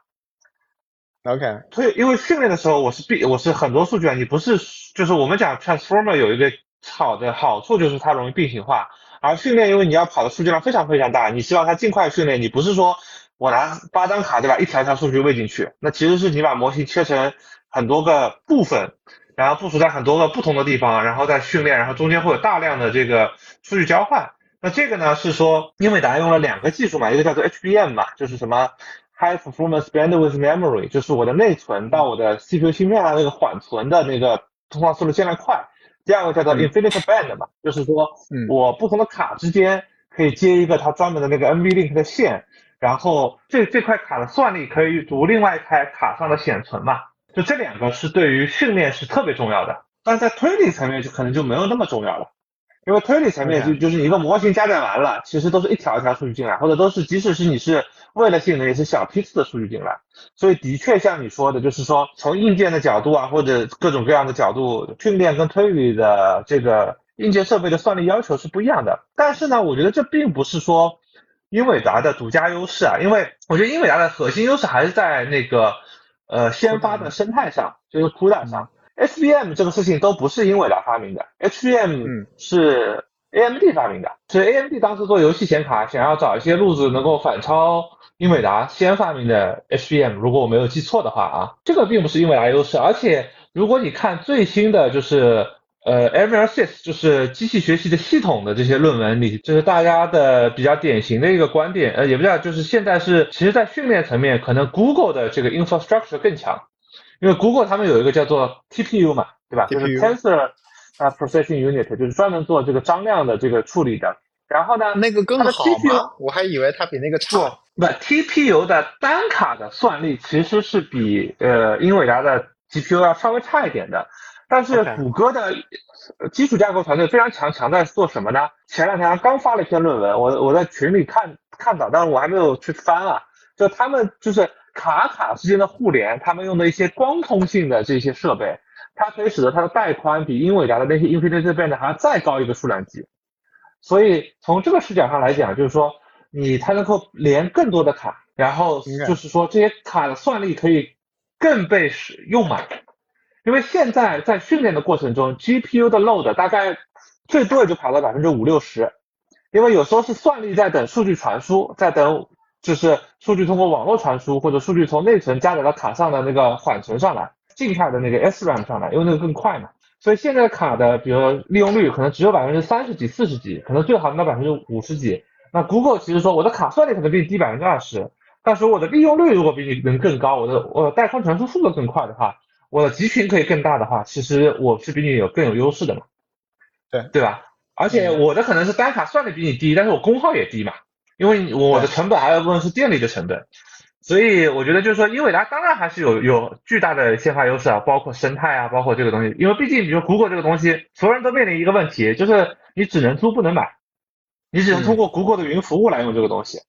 OK，所以因为训练的时候我是必我是很多数据啊，你不是就是我们讲 transformer 有一个好的好处就是它容易并行化，而训练因为你要跑的数据量非常非常大，你希望它尽快训练，你不是说。我拿八张卡对吧，一条一条数据喂进去，那其实是你把模型切成很多个部分，然后部署在很多个不同的地方，然后再训练，然后中间会有大量的这个数据交换。那这个呢是说英伟达用了两个技术嘛，一个叫做 HBM 嘛，就是什么 High Performance Bandwidth Memory，就是我的内存到我的 CPU 芯片上那个缓存的那个通话速度尽量快。第二个叫做 Infinite Band 嘛，就是说我不同的卡之间可以接一个它专门的那个 NVLink 的线。然后这这块卡的算力可以读另外一台卡上的显存嘛？就这两个是对于训练是特别重要的，但在推理层面就可能就没有那么重要了，因为推理层面就就是你一个模型加载完了，其实都是一条一条数据进来，或者都是即使是你是为了性能也是小批次的数据进来，所以的确像你说的，就是说从硬件的角度啊或者各种各样的角度，训练跟推理的这个硬件设备的算力要求是不一样的。但是呢，我觉得这并不是说。英伟达的独家优势啊，因为我觉得英伟达的核心优势还是在那个呃先发的生态上，就是 CUDA 上。SBM 这个事情都不是英伟达发明的，HBM 是 AMD 发明的。是 AMD 当时做游戏显卡，想要找一些路子能够反超英伟达先发明的 HBM，如果我没有记错的话啊，这个并不是英伟达优势。而且如果你看最新的就是。呃，MLSys 就是机器学习的系统的这些论文里，就是大家的比较典型的一个观点，呃，也不叫，就是现在是，其实在训练层面，可能 Google 的这个 infrastructure 更强，因为 Google 他们有一个叫做 TPU 嘛，对吧？就是 Tensor 啊 Processing Unit，就是专门做这个张量的这个处理的。然后呢，那个更好吗？我还以为它比那个差。不，TPU 的单卡的算力其实是比呃英伟达的 GPU 要稍微差一点的。但是谷歌的基础架构团队非常强，强在做什么呢？前两天刚发了一篇论文，我我在群里看看到，但是我还没有去翻啊。就他们就是卡卡之间的互联，他们用的一些光通信的这些设备，它可以使得它的带宽比英伟达的那些 Infinity Band 还要再高一个数量级。所以从这个视角上来讲，就是说你才能够连更多的卡，然后就是说这些卡的算力可以更被使用满。因为现在在训练的过程中，GPU 的 load 大概最多也就跑到百分之五六十，因为有时候是算力在等数据传输，在等就是数据通过网络传输，或者数据从内存加载到卡上的那个缓存上来，静态的那个 SRAM 上来，因为那个更快嘛。所以现在卡的，比如利用率可能只有百分之三十几、四十几，可能最好能到百分之五十几。那 Google 其实说我的卡算力可能比你低百分之二十，但是我的利用率如果比你能更高，我的我带宽传输速度更快的话。我的集群可以更大的话，其实我是比你有更有优势的嘛，对对吧？而且我的可能是单卡算力比你低，但是我功耗也低嘛，因为我的成本还有部分是电力的成本，所以我觉得就是说英伟达当然还是有有巨大的先发优势啊，包括生态啊，包括这个东西，因为毕竟比如 Google 这个东西，所有人都面临一个问题，就是你只能租不能买，你只能通过 Google 的云服务来用这个东西，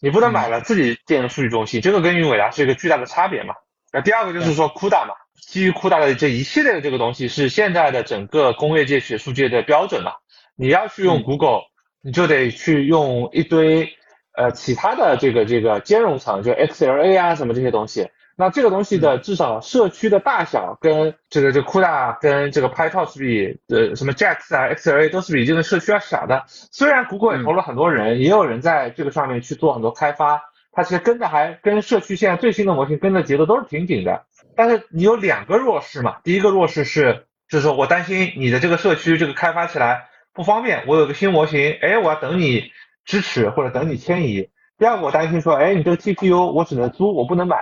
你不能买了自己建数据中心，这个跟英伟达是一个巨大的差别嘛。那第二个就是说 CUDA 嘛。基于 CUDA 的这一系列的这个东西是现在的整个工业界、学术界的标准嘛？你要去用 Google，你就得去用一堆呃其他的这个这个兼容层，就 XLA 啊什么这些东西。那这个东西的至少社区的大小跟这个这 CUDA 跟这个 PyTorch 比，呃什么 JAX 啊 XLA 都是比这个社区要小的。虽然 Google 也投了很多人，也有人在这个上面去做很多开发，它其实跟着还跟社区现在最新的模型跟的节奏都是挺紧的。但是你有两个弱势嘛？第一个弱势是，就是说我担心你的这个社区这个开发起来不方便。我有个新模型，哎，我要等你支持或者等你迁移。第二个我担心说，哎，你这个 TPU 我只能租，我不能买，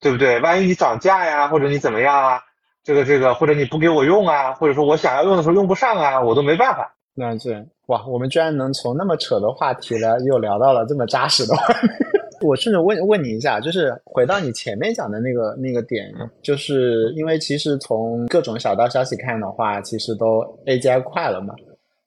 对不对？万一你涨价呀，或者你怎么样啊？这个这个，或者你不给我用啊，或者说我想要用的时候用不上啊，我都没办法。那这哇，我们居然能从那么扯的话题呢，又聊到了这么扎实的话题。[laughs] 我顺着问问你一下，就是回到你前面讲的那个那个点，就是因为其实从各种小道消息看的话，其实都 AGI 快了嘛。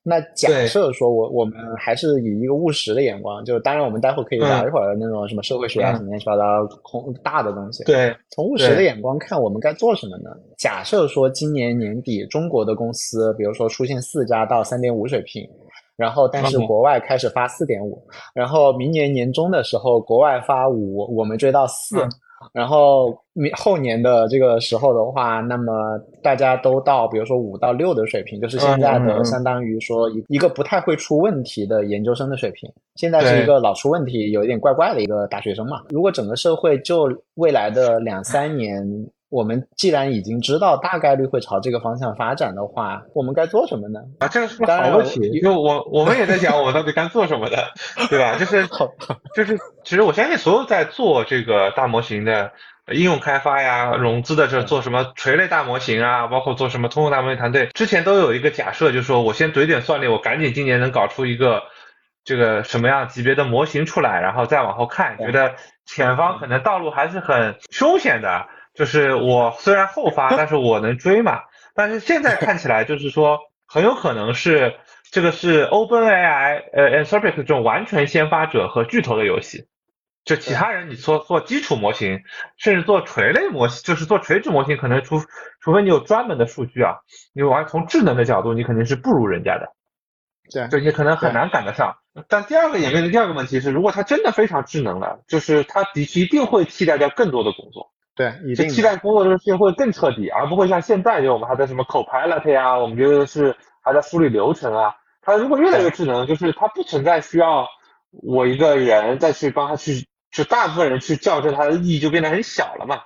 那假设说我我们还是以一个务实的眼光，就当然我们待会可以聊一会儿那种什么社会学啊什么乱七八糟空大的东西。对，从务实的眼光看，我们该做什么呢？假设说今年年底中国的公司，比如说出现四家到三点五水平。然后，但是国外开始发四点五，然后明年年中的时候，国外发五，我们追到四，然后明后年的这个时候的话，那么大家都到，比如说五到六的水平，就是现在的相当于说一一个不太会出问题的研究生的水平，现在是一个老出问题、有一点怪怪的一个大学生嘛。如果整个社会就未来的两三年。我们既然已经知道大概率会朝这个方向发展的话，我们该做什么呢？啊，这个是个好问题，因为我我们也在想，我到底该做什么的，对吧？就是就是，其实我相信所有在做这个大模型的应用开发呀、融资的，这做什么垂类大模型啊，包括做什么通用大模型团队，之前都有一个假设，就是说我先怼点算力，我赶紧今年能搞出一个这个什么样级别的模型出来，然后再往后看，觉得前方可能道路还是很凶险的。就是我虽然后发，但是我能追嘛。但是现在看起来，就是说很有可能是这个是 OpenAI 呃 Anthropic 这种完全先发者和巨头的游戏。就其他人，你说做基础模型，甚至做垂类模型，就是做垂直模型，可能除除非你有专门的数据啊，你完从智能的角度，你肯定是不如人家的。对，就你可能很难赶得上。但第二个演变的第二个问题是，如果它真的非常智能了，就是它的确一定会替代掉更多的工作。对，就期待工作这个事情会更彻底，而不会像现在就我们还在什么 Copilot 呀，我们觉得是还在梳理流程啊。它如果越来越智能，就是它不存在需要我一个人再去帮他去，就大部分人去校正它的意义就变得很小了嘛，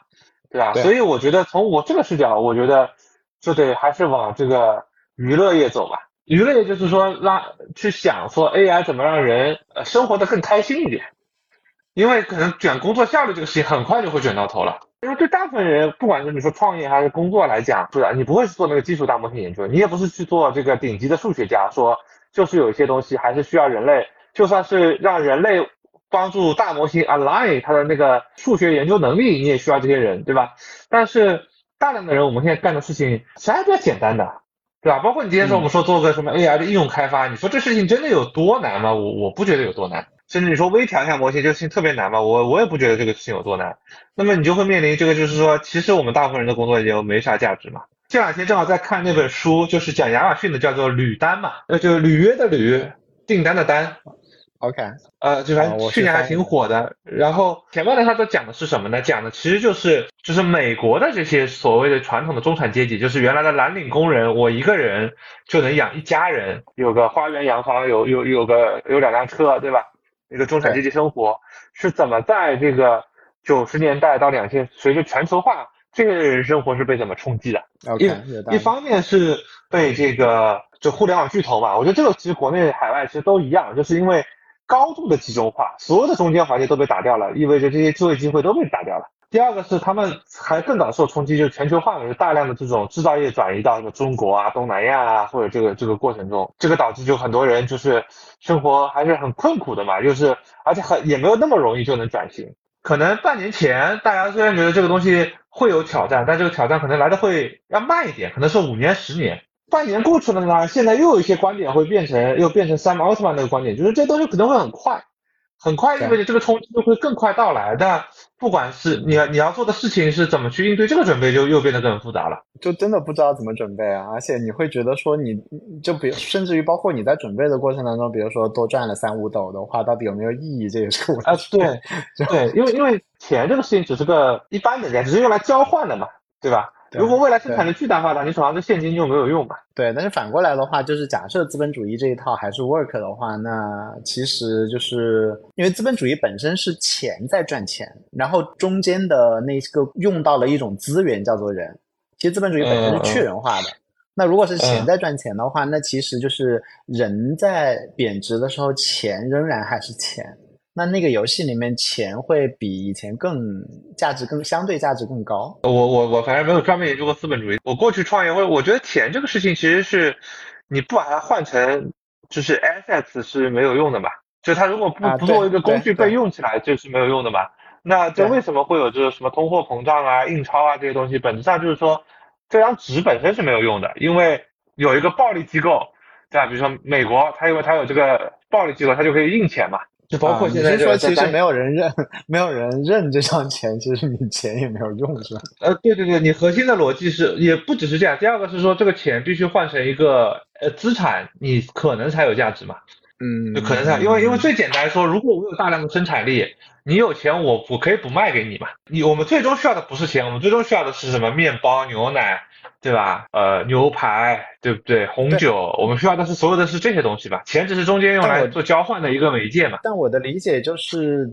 对吧？所以我觉得从我这个视角，我觉得就得还是往这个娱乐业走吧。娱乐业就是说让去想说 AI 怎么让人呃生活的更开心一点，因为可能卷工作效率这个事情很快就会卷到头了。因为对大部分人，不管是你说创业还是工作来讲，是吧？你不会去做那个基础大模型研究，你也不是去做这个顶级的数学家，说就是有一些东西还是需要人类，就算是让人类帮助大模型 align 它的那个数学研究能力，你也需要这些人，对吧？但是大量的人，我们现在干的事情其实还比较简单的，对吧？包括你今天说我们说做个什么 AI 的应用开发，你说这事情真的有多难吗？我我不觉得有多难。甚至你说微调一下模型这个事情特别难嘛？我我也不觉得这个事情有多难。那么你就会面临这个，就是说，其实我们大部分人的工作也没啥价值嘛。这两天正好在看那本书，就是讲亚马逊的，叫做履单嘛，呃，就履约的履，订单的单。OK，呃，就反正去年还挺火的。然后前面呢，他都讲的是什么呢？讲的其实就是就是美国的这些所谓的传统的中产阶级，就是原来的蓝领工人，我一个人就能养一家人，有个花园洋房，有有有个有两辆车，对吧？一个中产阶级生活是怎么在这个九十年代到两千，随着全球化，这些人生活是被怎么冲击的？OK，一方面是被这个就互联网巨头嘛，我觉得这个其实国内海外其实都一样，就是因为。高度的集中化，所有的中间环节都被打掉了，意味着这些就业机会都被打掉了。第二个是他们还更早受冲击，就是全球化嘛，就大量的这种制造业转移到什么中国啊、东南亚啊，或者这个这个过程中，这个导致就很多人就是生活还是很困苦的嘛，就是而且很也没有那么容易就能转型。可能半年前大家虽然觉得这个东西会有挑战，但这个挑战可能来的会要慢一点，可能是五年、十年。半年过去了呢，现在又有一些观点会变成，又变成 Sam Altman 那个观点，就是这东西可能会很快，很快，意味着这个冲击就会更快到来。但不管是你你要做的事情是怎么去应对，这个准备就又变得更复杂了，就真的不知道怎么准备啊！而且你会觉得说，你就比甚至于包括你在准备的过程当中，比如说多赚了三五斗的话，到底有没有意义？这也是个问题。啊，对 [laughs] 对，因为因为钱这个事情只是个一般的钱，只是用来交换的嘛，对吧？如果未来生产力巨大化的，你手上的现金就没有用嘛？对，但是反过来的话，就是假设资本主义这一套还是 work 的话，那其实就是因为资本主义本身是钱在赚钱，然后中间的那个用到了一种资源叫做人。其实资本主义本身是去人化的。那如果是钱在赚钱的话，那其实就是人在贬值的时候，钱仍然还是钱。那那个游戏里面钱会比以前更价值更相对价值更高。我我我反正没有专门研究过资本主义。我过去创业，我我觉得钱这个事情其实是你不把它换成就是 assets 是没有用的嘛。就它如果不不作为一个工具被用起来，就是没有用的嘛。那这为什么会有这个什么通货膨胀啊、印钞啊这些东西？本质上就是说这张纸本身是没有用的，因为有一个暴力机构，对吧？比如说美国，它因为它有这个暴力机构，它就可以印钱嘛。就包括现在说，其实没有人认，没有人认这张钱，其实你钱也没有用，是吧？呃，对对对，你核心的逻辑是，也不只是这样。第二个是说，这个钱必须换成一个呃资产，你可能才有价值嘛。嗯，就可能才，因为因为最简单说，如果我有大量的生产力，你有钱，我我可以不卖给你嘛。你我们最终需要的不是钱，我们最终需要的是什么？面包、牛奶。对吧？呃，牛排，对不对？红酒，我们需要的是所有的是这些东西吧？钱只是中间用来做交换的一个媒介嘛。但我的理解就是，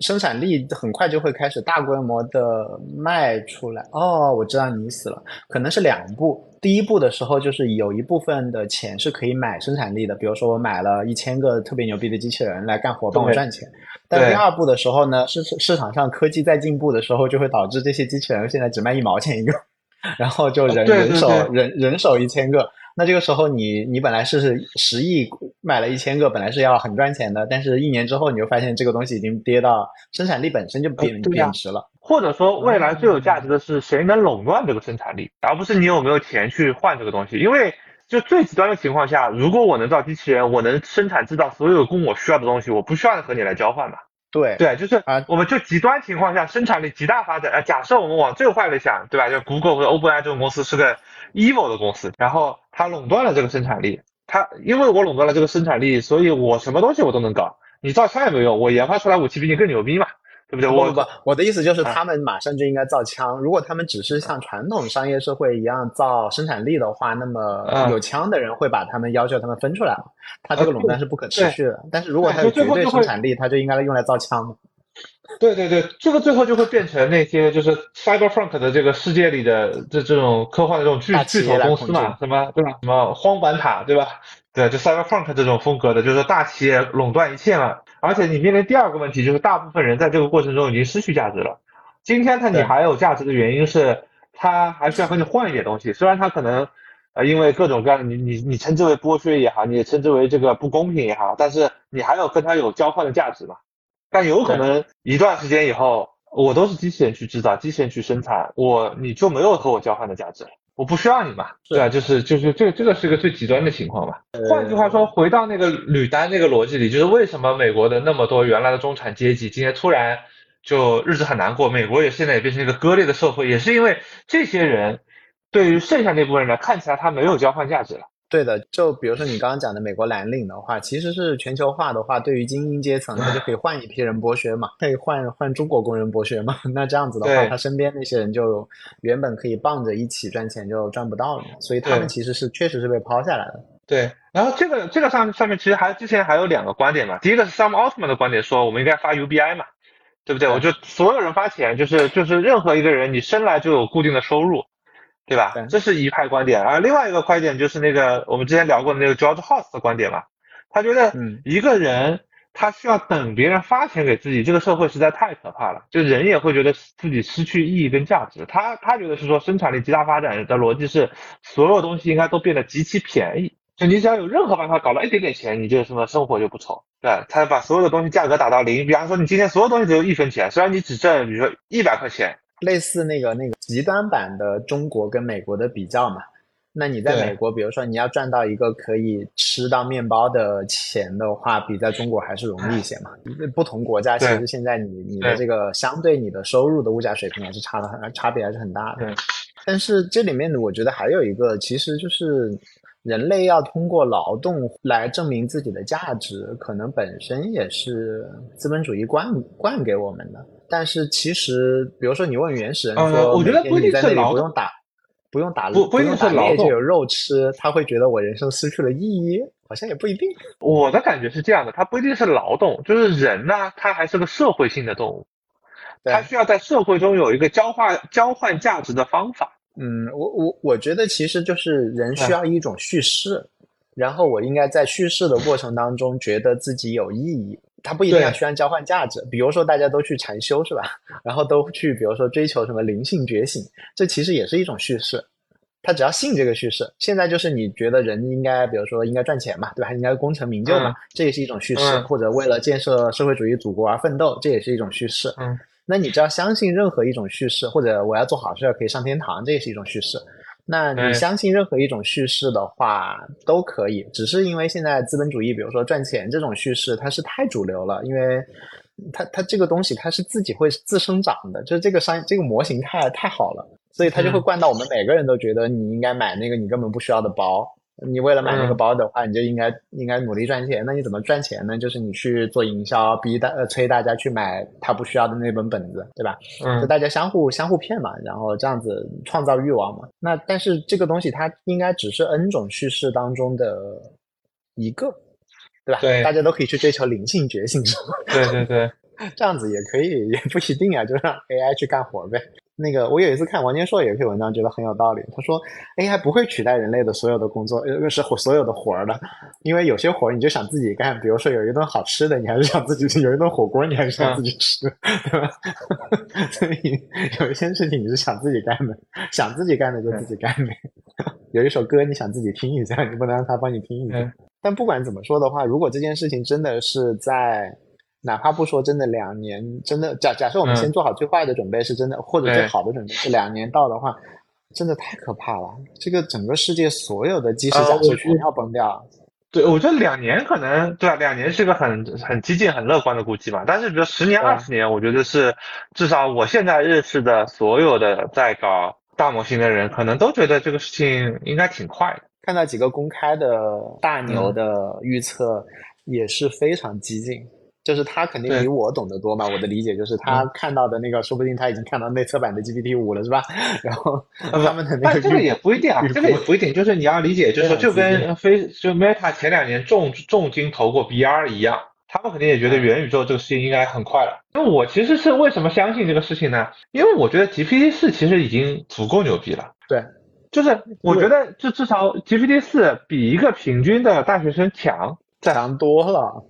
生产力很快就会开始大规模的卖出来。哦，我知道你意思了，可能是两步。第一步的时候，就是有一部分的钱是可以买生产力的，比如说我买了一千个特别牛逼的机器人来干活，帮我赚钱。但第二步的时候呢，市市场上科技在进步的时候，就会导致这些机器人现在只卖一毛钱一个。然后就人人手人人手一千个，那这个时候你你本来是十亿买了一千个，本来是要很赚钱的，但是一年之后你就发现这个东西已经跌到生产力本身就贬贬值了。或者说未来最有价值的是谁能垄断这个生产力，而不是你有没有钱去换这个东西。因为就最极端的情况下，如果我能造机器人，我能生产制造所有供我需要的东西，我不需要和你来交换嘛。对对，就是啊，我们就极端情况下生产力极大发展。啊，假设我们往最坏的想，对吧？就 Google 或者 OpenAI 这种公司是个 evil 的公司，然后它垄断了这个生产力。它因为我垄断了这个生产力，所以我什么东西我都能搞。你造枪也没用，我研发出来武器比你更牛逼嘛。对不对？我不，我的意思就是他们马上就应该造枪。如果他们只是像传统商业社会一样造生产力的话，那么有枪的人会把他们要求他们分出来嘛？他这个垄断是不可持续的。但是如果他有绝对生产力，他就应该用来造枪嘛？对对对，这个最后就会变成那些就是 Cyberpunk 的这个世界里的这这种科幻的这种巨巨头公司嘛？什么对吧？什么荒坂塔对吧？对，就 Cyberpunk 这种风格的，就是大企业垄断一切嘛。而且你面临第二个问题，就是大部分人在这个过程中已经失去价值了。今天他你还有价值的原因是，他还需要和你换一点东西。虽然他可能，呃，因为各种各样的你你你称之为剥削也好，你称之为这个不公平也好，但是你还有跟他有交换的价值嘛？但有可能一段时间以后，我都是机器人去制造，机器人去生产，我你就没有和我交换的价值了。我不需要你嘛，对啊，就是就是这个这个是一个最极端的情况嘛。换句话说，回到那个履单那个逻辑里，就是为什么美国的那么多原来的中产阶级今天突然就日子很难过？美国也现在也变成一个割裂的社会，也是因为这些人对于剩下那部分人来看起来他没有交换价值了。对的，就比如说你刚刚讲的美国蓝领的话，其实是全球化的话，对于精英阶层，他就可以换一批人剥削嘛，可以换换中国工人剥削嘛。那这样子的话，他身边那些人就原本可以傍着一起赚钱，就赚不到了嘛。所以他们其实是确实是被抛下来的。对，然后这个这个上上面其实还之前还有两个观点嘛，第一个是 Sam Altman 的观点，说我们应该发 UBI 嘛，对不对？我就所有人发钱，就是就是任何一个人你生来就有固定的收入。对吧？这是一派观点，而另外一个观点就是那个我们之前聊过的那个 George House 的观点嘛。他觉得，一个人他需要等别人发钱给自己，这个社会实在太可怕了。就人也会觉得自己失去意义跟价值。他他觉得是说生产力极大发展的逻辑是，所有东西应该都变得极其便宜。就你只要有任何办法搞到一点点钱，你就什么生活就不愁。对，他把所有的东西价格打到零。比方说，你今天所有东西只有一分钱，虽然你只挣比如说一百块钱。类似那个那个极端版的中国跟美国的比较嘛，那你在美国，比如说你要赚到一个可以吃到面包的钱的话，比在中国还是容易一些嘛。不同国家其实现在你你的这个相对你的收入的物价水平还是差的很，差别还是很大的。但是这里面我觉得还有一个，其实就是人类要通过劳动来证明自己的价值，可能本身也是资本主义灌灌给我们的。但是其实，比如说你问原始人说，我觉得不一定是不用打，不用打，不不一定是劳动就有肉吃，他会觉得我人生失去了意义，好像也不一定。[laughs] 我的感觉是这样的，他不一定是劳动，就是人呢，他还是个社会性的动物，他需要在社会中有一个交换交换价值的方法。嗯，我我我觉得其实就是人需要一种叙事，然后我应该在叙事的过程当中觉得自己有意义。他不一定要需要交换价值，比如说大家都去禅修是吧？然后都去，比如说追求什么灵性觉醒，这其实也是一种叙事。他只要信这个叙事，现在就是你觉得人应该，比如说应该赚钱嘛，对吧？应该功成名就嘛，这也是一种叙事。或者为了建设社会主义祖国而奋斗，这也是一种叙事。嗯，那你只要相信任何一种叙事，或者我要做好事可以上天堂，这也是一种叙事。那你相信任何一种叙事的话都可以，只是因为现在资本主义，比如说赚钱这种叙事，它是太主流了，因为它它这个东西它是自己会自生长的，就是这个商这个模型太太好了，所以它就会灌到我们每个人都觉得你应该买那个你根本不需要的包。你为了买那个包的话，你就应该应该努力赚钱。那你怎么赚钱呢？就是你去做营销，逼大呃催大家去买他不需要的那本本子，对吧？嗯，就大家相互相互骗嘛，然后这样子创造欲望嘛。那但是这个东西它应该只是 N 种叙事当中的一个，对吧？对，大家都可以去追求灵性觉醒，是吧？对对对，[laughs] 这样子也可以，也不一定啊，就让 AI 去干活呗。那个，我有一次看王建硕有一篇文章，觉得很有道理。他说，AI 不会取代人类的所有的工作，呃，是所有的活儿的，因为有些活儿你就想自己干，比如说有一顿好吃的，你还是想自己吃；有一顿火锅，你还是想自己吃，[laughs] 对吧？[laughs] 所以有一些事情你是想自己干的，想自己干的就自己干呗。[laughs] 有一首歌你想自己听一下，你不能让他帮你听一下。但不管怎么说的话，如果这件事情真的是在。哪怕不说真的两年，真的假假设我们先做好最坏的准备，是真的，或者最好的准备是两年到的话，真的太可怕了。这个整个世界所有的基石假设全要崩掉。对，我觉得两年可能对吧？两年是个很很激进、很乐观的估计嘛。但是比如十年、二十年，我觉得是至少我现在认识的所有的在搞大模型的人，可能都觉得这个事情应该挺快的。看到几个公开的大牛的预测也是非常激进。就是他肯定比我懂得多嘛，我的理解就是他看到的那个，说不定他已经看到内测版的 GPT 五了，是吧？[laughs] 然后他们的那个，这个也不一定啊，这个也不一定，就是你要理解，就是就跟非就 Meta 前两年重重金投过 BR 一样，他们肯定也觉得元宇宙这个事情应该很快了。那我其实是为什么相信这个事情呢？因为我觉得 GPT 四其实已经足够牛逼了。对，就是我觉得至至少 GPT 四比一个平均的大学生强，强多了。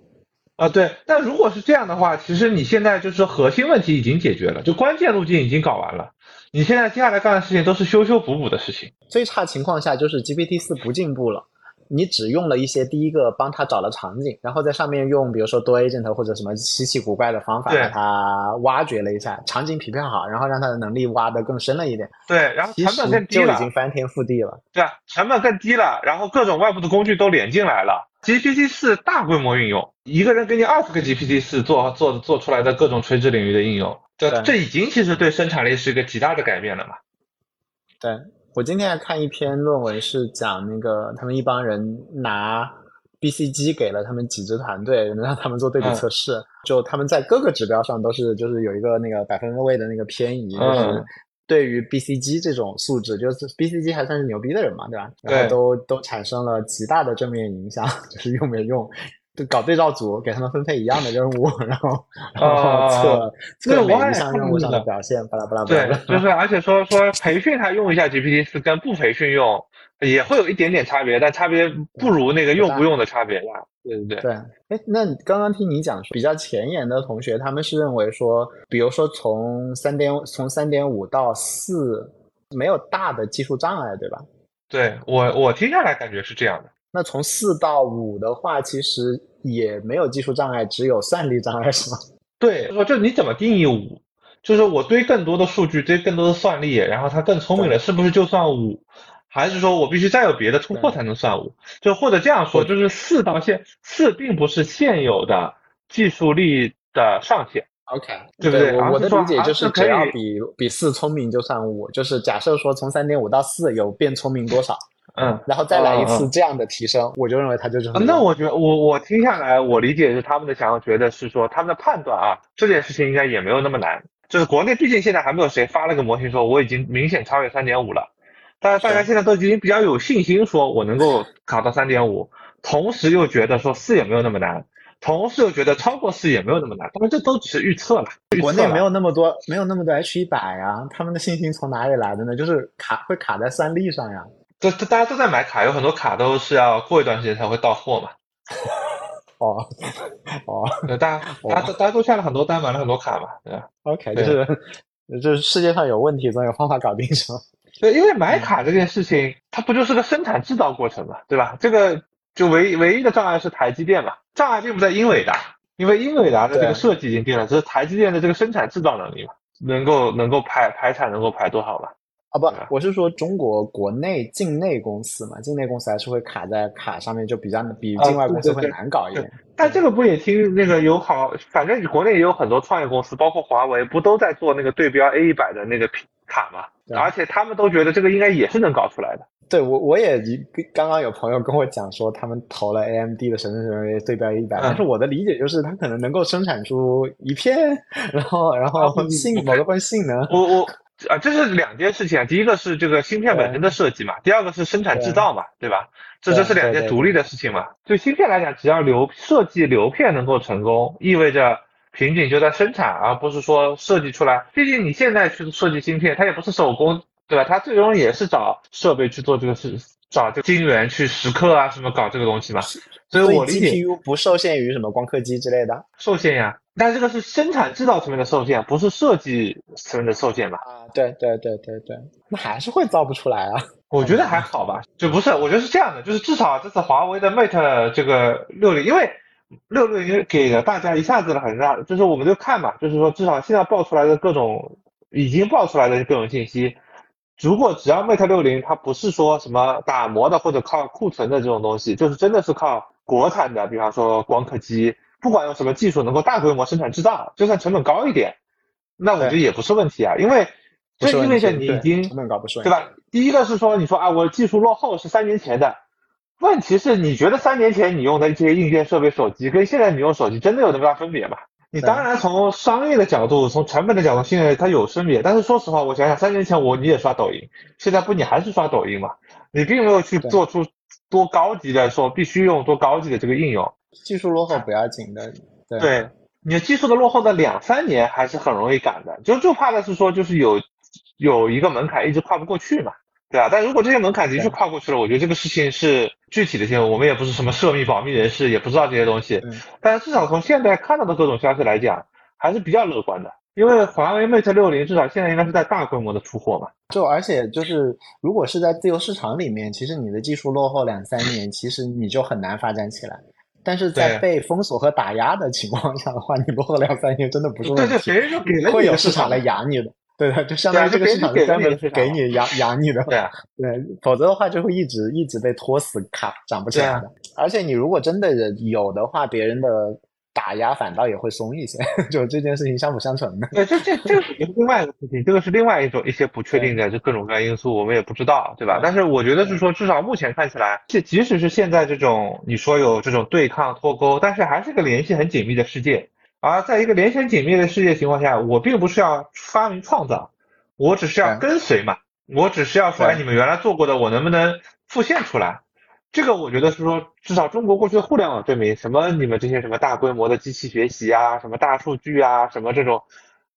啊，对，但如果是这样的话，其实你现在就是核心问题已经解决了，就关键路径已经搞完了，你现在接下来干的事情都是修修补补的事情。最差情况下就是 GPT 四不进步了，你只用了一些第一个帮他找了场景，然后在上面用比如说多 agent 或者什么稀奇古怪的方法把它挖掘了一下，场景匹配好，然后让它的能力挖得更深了一点。对，然后成本更低了，就已经翻天覆地了。对啊，成本更低了，然后各种外部的工具都连进来了。GPT 四大规模运用，一个人给你二十个 GPT 四做做做出来的各种垂直领域的应用，这这已经其实对生产力是一个极大的改变了嘛？对，我今天还看一篇论文，是讲那个他们一帮人拿 BCG 给了他们几支团队，让他们做对比测试，就他们在各个指标上都是就是有一个那个百分位的那个偏移，就是对于 BCG 这种素质，就是 BCG 还算是牛逼的人嘛，对吧？然后都都产生了极大的正面影响，[laughs] 就是用没用。就搞对照组，给他们分配一样的任务，然后然后测测每一项任务上的表现，巴拉巴拉巴拉。对，就是而且说说培训他用一下 GPT 四，跟不培训用也会有一点点差别，但差别不如那个用不用的差别呀。对对对。对，哎，那刚刚听你讲比较前沿的同学，他们是认为说，比如说从三点从三点五到四没有大的技术障碍，对吧？对我我听下来感觉是这样的。那从四到五的话，其实也没有技术障碍，只有算力障碍，是吗？对，说就你怎么定义五？就是我堆更多的数据，堆更多的算力，然后它更聪明了，是不是就算五？还是说我必须再有别的突破才能算五？就或者这样说，就是四到现四并不是现有的技术力的上限。OK，对不对？我的理解就是只要比比四聪明就算五，就是假设说从三点五到四有变聪明多少？[laughs] 嗯，然后再来一次这样的提升，我就认为它就是。那我觉得，我我听下来，我理解是他们的想要觉得是说，他们的判断啊，这件事情应该也没有那么难。就是国内毕竟现在还没有谁发了个模型说我已经明显超越三点五了，但是大家现在都已经比较有信心说我能够考到三点五，同时又觉得说四也没有那么难，同时又觉得超过四也没有那么难，他们这都只是预测了。国内没有那么多，没有那么多 H 一百呀，他们的信心从哪里来的呢？就是卡会卡在三力上呀。这这大家都在买卡，有很多卡都是要过一段时间才会到货嘛。[laughs] 哦哦，大家大家大家都下了很多单，买了很多卡嘛，对吧？OK，就是就是世界上有问题，总有方法搞定，是吗？对，因为买卡这件事情，它不就是个生产制造过程嘛，对吧？这个就唯唯一的障碍是台积电嘛，障碍并不在英伟达，因为英伟达的这个设计已经定了，只是台积电的这个生产制造能力嘛，能够能够排排产能够排多少嘛。啊不，我是说中国国内境内公司嘛，境内公司还是会卡在卡上面，就比较比境外公司会难搞一点。但这个不也听那个有好，反正国内也有很多创业公司，包括华为，不都在做那个对标 A 一百的那个卡嘛？而且他们都觉得这个应该也是能搞出来的。对我我也刚刚有朋友跟我讲说，他们投了 AMD 的神神神对标 A 一百，但是我的理解就是它可能能够生产出一片，然后然后性某个分性能。我我。啊，这是两件事情啊。第一个是这个芯片本身的设计嘛，第二个是生产制造嘛，对吧？这这是两件独立的事情嘛。对芯片来讲，只要流设计流片能够成功，意味着瓶颈就在生产，而不是说设计出来。毕竟你现在去设计芯片，它也不是手工，对吧？它最终也是找设备去做这个事，找这个晶圆去蚀刻啊，什么搞这个东西嘛。所以我理解，GPU 不受限于什么光刻机之类的，受限呀。但这个是生产制造层面的受限，不是设计层面的受限吧？啊，对对对对对，那还是会造不出来啊。我觉得还好吧，就不是，我觉得是这样的，就是至少这次华为的 Mate 这个六零，因为六六零给了大家一下子的很大，就是我们就看嘛，就是说至少现在爆出来的各种已经爆出来的各种信息，如果只要 Mate 六零它不是说什么打磨的或者靠库存的这种东西，就是真的是靠国产的，比方说光刻机。不管用什么技术能够大规模生产制造，就算成本高一点，那我觉得也不是问题啊，因为这意味着你已经成本高不是对吧？第一个是说，你说啊，我技术落后是三年前的，问题是你觉得三年前你用的这些硬件设备手机跟现在你用手机真的有那么大分别吗？你当然从商业的角度，从成本的角度，现在它有分别，但是说实话，我想想，三年前我你也刷抖音，现在不你还是刷抖音嘛？你并没有去做出多高级的说必须用多高级的这个应用。技术落后不要紧的，对，你技术的落后的两三年还是很容易赶的，就就怕的是说就是有有一个门槛一直跨不过去嘛，对啊？但如果这些门槛的确跨过去了，我觉得这个事情是具体的些，我们也不是什么涉密保密人士，也不知道这些东西，但是至少从现在看到的各种消息来讲，还是比较乐观的，因为华为 Mate 六零至少现在应该是在大规模的出货嘛，就而且就是如果是在自由市场里面，其实你的技术落后两三年，其实你就很难发展起来。但是在被封锁和打压的情况下的话，你落后两三年真的不是问题。对对，别人就给了会有市场来养你的，对的，就相当于这个市场是专门是给你养养你的。对啊对，否则的话就会一直一直被拖死卡涨不起来的。而且你如果真的有的话，别人的打压反倒也会松一些，[laughs] 就这件事情相辅相成的。对，这这这也是另外一个事情，这个是另外一种一些不确定的，就各种各样因素，我们也不知道，对吧？但是我觉得是说，至少目前看起来，即即使是现在这种你说有这种对抗脱钩，但是还是个联系很紧密的世界。而在一个联系很紧密的世界情况下，我并不是要发明创造，我只是要跟随嘛，我只是要说，哎，你们原来做过的，我能不能复现出来？这个我觉得是说，至少中国过去的互联网证明，什么你们这些什么大规模的机器学习啊，什么大数据啊，什么这种，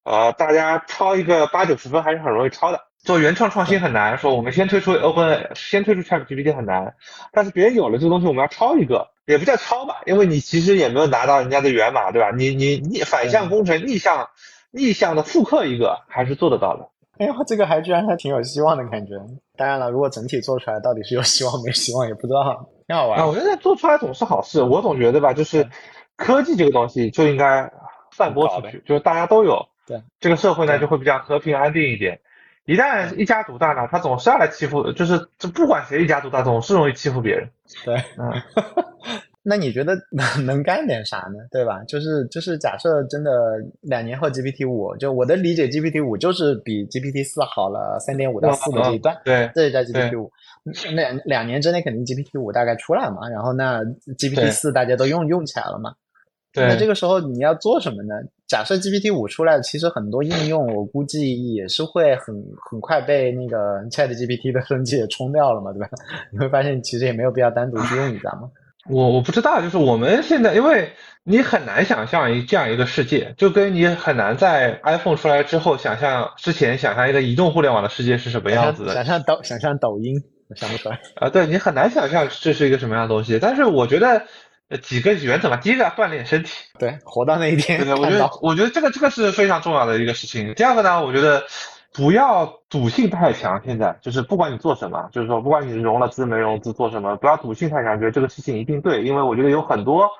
呃，大家抄一个八九十分还是很容易抄的。做原创创新很难，说我们先推出 Open，先推出 ChatGPT 很难，但是别人有了这个东西，我们要抄一个，也不叫抄吧，因为你其实也没有拿到人家的源码，对吧？你你逆反向工程逆向逆向的复刻一个，还是做得到的。哎呦，这个还居然还挺有希望的感觉。当然了，如果整体做出来到底是有希望没希望也不知道，挺好玩。啊，我觉得做出来总是好事。我总觉得吧，就是科技这个东西就应该散播出去，就是大家都有。对，这个社会呢就会比较和平安定一点。一旦一家独大呢，他总是要来欺负，就是这不管谁一家独大，总是容易欺负别人。对，嗯。[laughs] 那你觉得能能干点啥呢？对吧？就是就是假设真的两年后 GPT 五，就我的理解，GPT 五就是比 GPT 四好了三点五到四的这一段，对，这就叫 GPT 五。两两年之内肯定 GPT 五大概出来嘛，然后那 GPT 四大家都用用起来了嘛。对。那这个时候你要做什么呢？假设 GPT 五出来，其实很多应用我估计也是会很很快被那个 Chat GPT 的升级也冲掉了嘛，对吧？[laughs] 你会发现其实也没有必要单独去用一下嘛。我我不知道，就是我们现在，因为你很难想象一这样一个世界，就跟你很难在 iPhone 出来之后想象之前想象一个移动互联网的世界是什么样子的。想象抖想象抖音，我想不出来。啊，对你很难想象这是一个什么样的东西。但是我觉得几个原则嘛，第一个锻炼身体，对，活到那一天。对，我觉得我觉得这个这个是非常重要的一个事情。第二个呢，我觉得。不要赌性太强，现在就是不管你做什么，就是说不管你融了资没融资做什么，不要赌性太强，觉得这个事情一定对，因为我觉得有很多，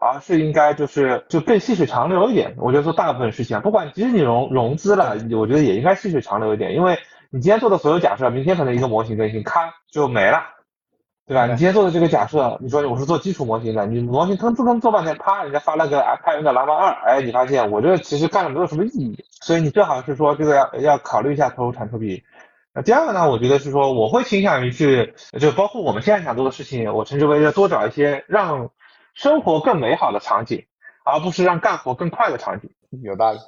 而是应该就是就更细水长流一点。我觉得做大部分事情，不管即使你融融资了，我觉得也应该细水长流一点，因为你今天做的所有假设，明天可能一个模型更新，咔就没了。对吧？你今天做的这个假设，你说我是做基础模型的，你模型吭哧吭做半天，啪，人家发了个开源的蓝猫二，哎，你发现我这个其实干了没有什么意义，所以你最好是说这个要要考虑一下投入产出比。那第二个呢，我觉得是说我会倾向于去，就包括我们现在想做的事情，我称之为要多找一些让生活更美好的场景，而不是让干活更快的场景。有道理。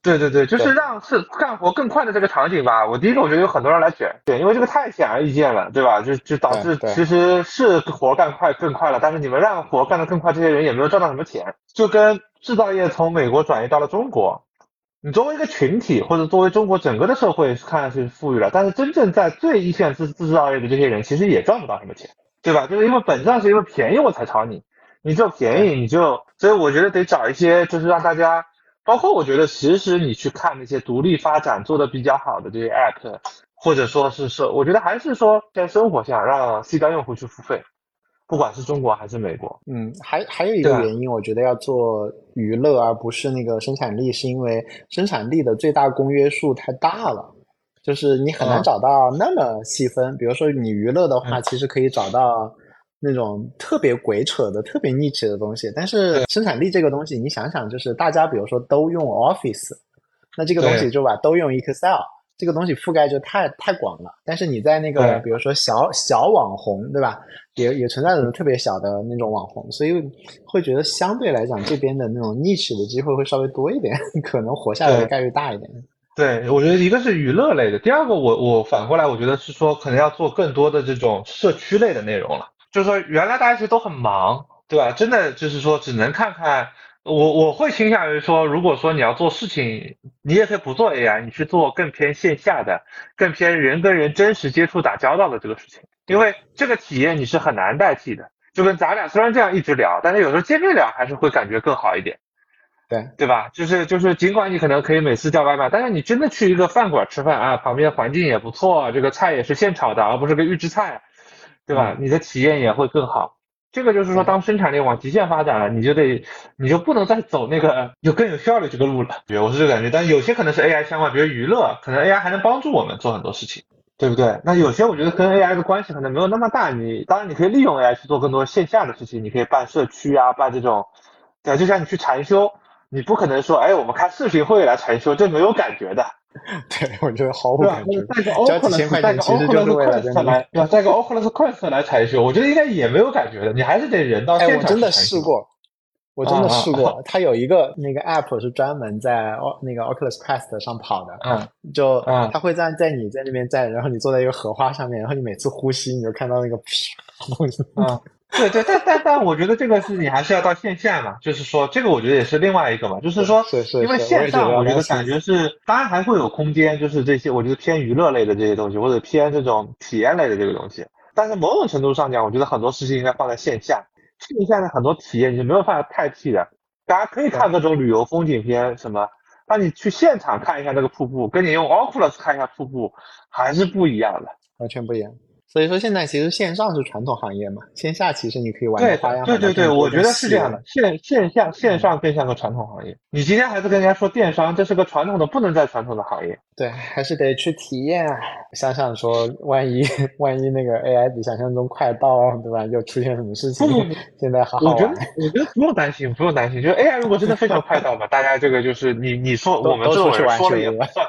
对对对，就是让是干活更快的这个场景吧。我第一个我觉得有很多人来卷，对，因为这个太显而易见了，对吧？就就导致其实是活干快更快了，但是你们让活干得更快，这些人也没有赚到什么钱。就跟制造业从美国转移到了中国，你作为一个群体或者作为中国整个的社会看上去富裕了，但是真正在最一线制制造业的这些人其实也赚不到什么钱，对吧？就是因为本质上是因为便宜我才炒你，你就便宜你就，所以我觉得得找一些就是让大家。包括我觉得，其实你去看那些独立发展做的比较好的这些 app，或者说是说，我觉得还是说在生活下让 C 端用户去付费，不管是中国还是美国。嗯，还还有一个原因，我觉得要做娱乐而不是那个生产力，是因为生产力的最大公约数太大了，就是你很难找到那么细分。比如说你娱乐的话，其实可以找到。那种特别鬼扯的、特别 niche 的东西，但是生产力这个东西，你想想，就是大家比如说都用 Office，那这个东西就把，都用 Excel，这个东西覆盖就太太广了。但是你在那个比如说小小网红，对吧？也也存在着特别小的那种网红，所以会觉得相对来讲，这边的那种 niche 的机会会稍微多一点，[laughs] 可能活下来的概率大一点。对，我觉得一个是娱乐类的，第二个我我反过来我觉得是说，可能要做更多的这种社区类的内容了。就是说，原来大家其实都很忙，对吧？真的就是说，只能看看我，我会倾向于说，如果说你要做事情，你也可以不做 AI，你去做更偏线下的、更偏人跟人真实接触、打交道的这个事情，因为这个体验你是很难代替的。就跟咱俩虽然这样一直聊，但是有时候见面聊还是会感觉更好一点，对对吧？就是就是，尽管你可能可以每次叫外卖，但是你真的去一个饭馆吃饭啊，旁边环境也不错，这个菜也是现炒的，而不是个预制菜。对吧？你的体验也会更好。这个就是说，当生产力往极限发展了，你就得，你就不能再走那个有更有效率这个路了。对我是这个感觉。但有些可能是 AI 相关，比如娱乐，可能 AI 还能帮助我们做很多事情，对不对？那有些我觉得跟 AI 的关系可能没有那么大。你当然你可以利用 AI 去做更多线下的事情，你可以办社区啊，办这种对，就像你去禅修，你不可能说，哎，我们开视频会来禅修，这没有感觉的。[laughs] 对，我觉得毫无感觉。带个 Oculus，带个 Oculus 来，对吧？带个 Oculus Quest 来禅修，我觉得应该也没有感觉的。你还是得人到现场。我真的试过，我真的试过。它有一个那个 App 是专门在那个 Oculus Quest 上跑的。嗯。就它会在在你在那边在，然后你坐在一个荷花上面，然后你每次呼吸，你就看到那个东西。嗯。[laughs] 对对，但但但我觉得这个是你还是要到线下嘛，就是说这个我觉得也是另外一个嘛，就是说，因为线上我觉得感觉是，当然还会有空间，就是这些我觉得偏娱乐类的这些东西，或者偏这种体验类的这个东西。但是某种程度上讲，我觉得很多事情应该放在线下，线下的很多体验你是没有办法代替的。大家可以看各种旅游风景片什么，那你去现场看一下那个瀑布，跟你用 Oculus 看一下瀑布还是不一样的，完全不一样。所以说现在其实线上是传统行业嘛，线下其实你可以玩的花样对对对，我觉得是这样的，线线下线上更像个传统行业。你今天还是跟人家说电商，这是个传统的不能再传统的行业。对，还是得去体验。想想说，万一 [laughs] 万一那个 AI 比想象中快到，对吧？又出现什么事情？现在好好玩。我觉得我觉得不用担心，不用担心。就是 AI 如果真的非常快到嘛，大家这个就是你你说我们这种人说了也不算。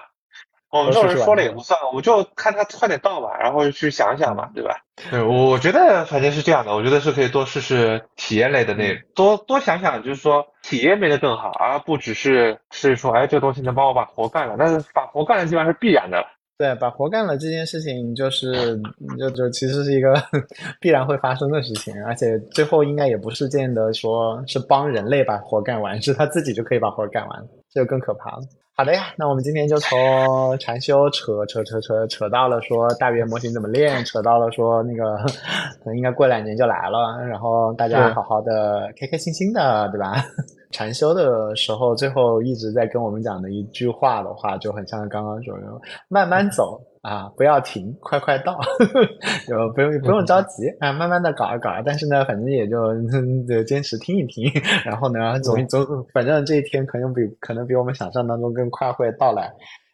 我们这种人说了也不算，我就看他快点到吧，然后去想想嘛，对吧？对，我觉得反正是这样的，我觉得是可以多试试体验类的那，多多想想，就是说体验变得更好，而不只是是说，哎，这个东西能帮我把活干了，但是把活干了基本上是必然的。对，把活干了这件事情，就是就就其实是一个必然会发生的事情，而且最后应该也不是见得说是帮人类把活干完，是他自己就可以把活干完，这就更可怕了。好的呀，那我们今天就从禅修扯扯扯扯扯到了说大语言模型怎么练，扯到了说那个 [laughs] 可能应该过两年就来了，然后大家好好的开开心心的，对吧？禅修的时候，最后一直在跟我们讲的一句话的话，就很像刚刚说的，慢慢走。啊，不要停，快快到，[laughs] 就不用不用着急啊，慢慢的搞一搞。但是呢，反正也就就坚持听一听，然后呢，总总反正这一天可能比可能比我们想象当中更快会到来，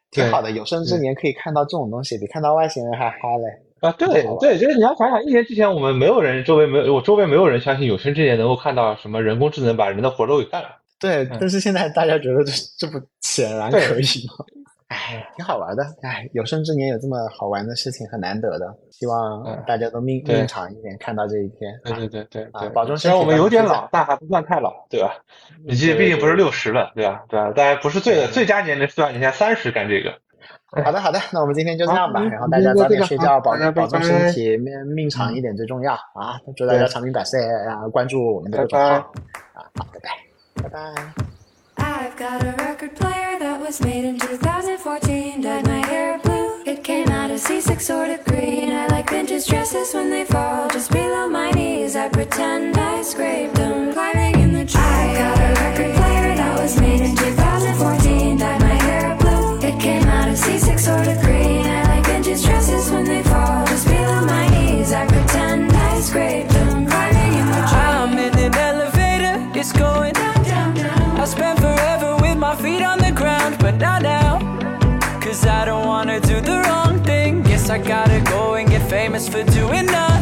挺好的。有生之年可以看到这种东西，比看到外星人还嗨嘞。啊，对对，就是你要想想，一年之前我们没有人周围没有我周围没有人相信有生之年能够看到什么人工智能把人的活都给干了。对，但是现在大家觉得这这不显然可以吗？[laughs] 哎，挺好玩的。哎，有生之年有这么好玩的事情很难得的，希望大家都命命长一点，看到这一天。对对对对啊，保重身体。虽然我们有点老，但还不算太老，对吧？你这毕竟不是六十了，对吧？对吧？大家不是最最佳年龄是吧？你现在三十干这个。好的好的，那我们今天就这样吧。然后大家早点睡觉，保保重身体，命命长一点最重要啊！祝大家长命百岁啊！关注我们的账号啊！好，拜拜，拜拜。I've got a record player that was made in 2014. Dyed my hair blue. It came out a C6 sort of green. I like vintage dresses when they fall just below my knees. I pretend I scraped them climbing in the tree. I gotta go and get famous for doing nothing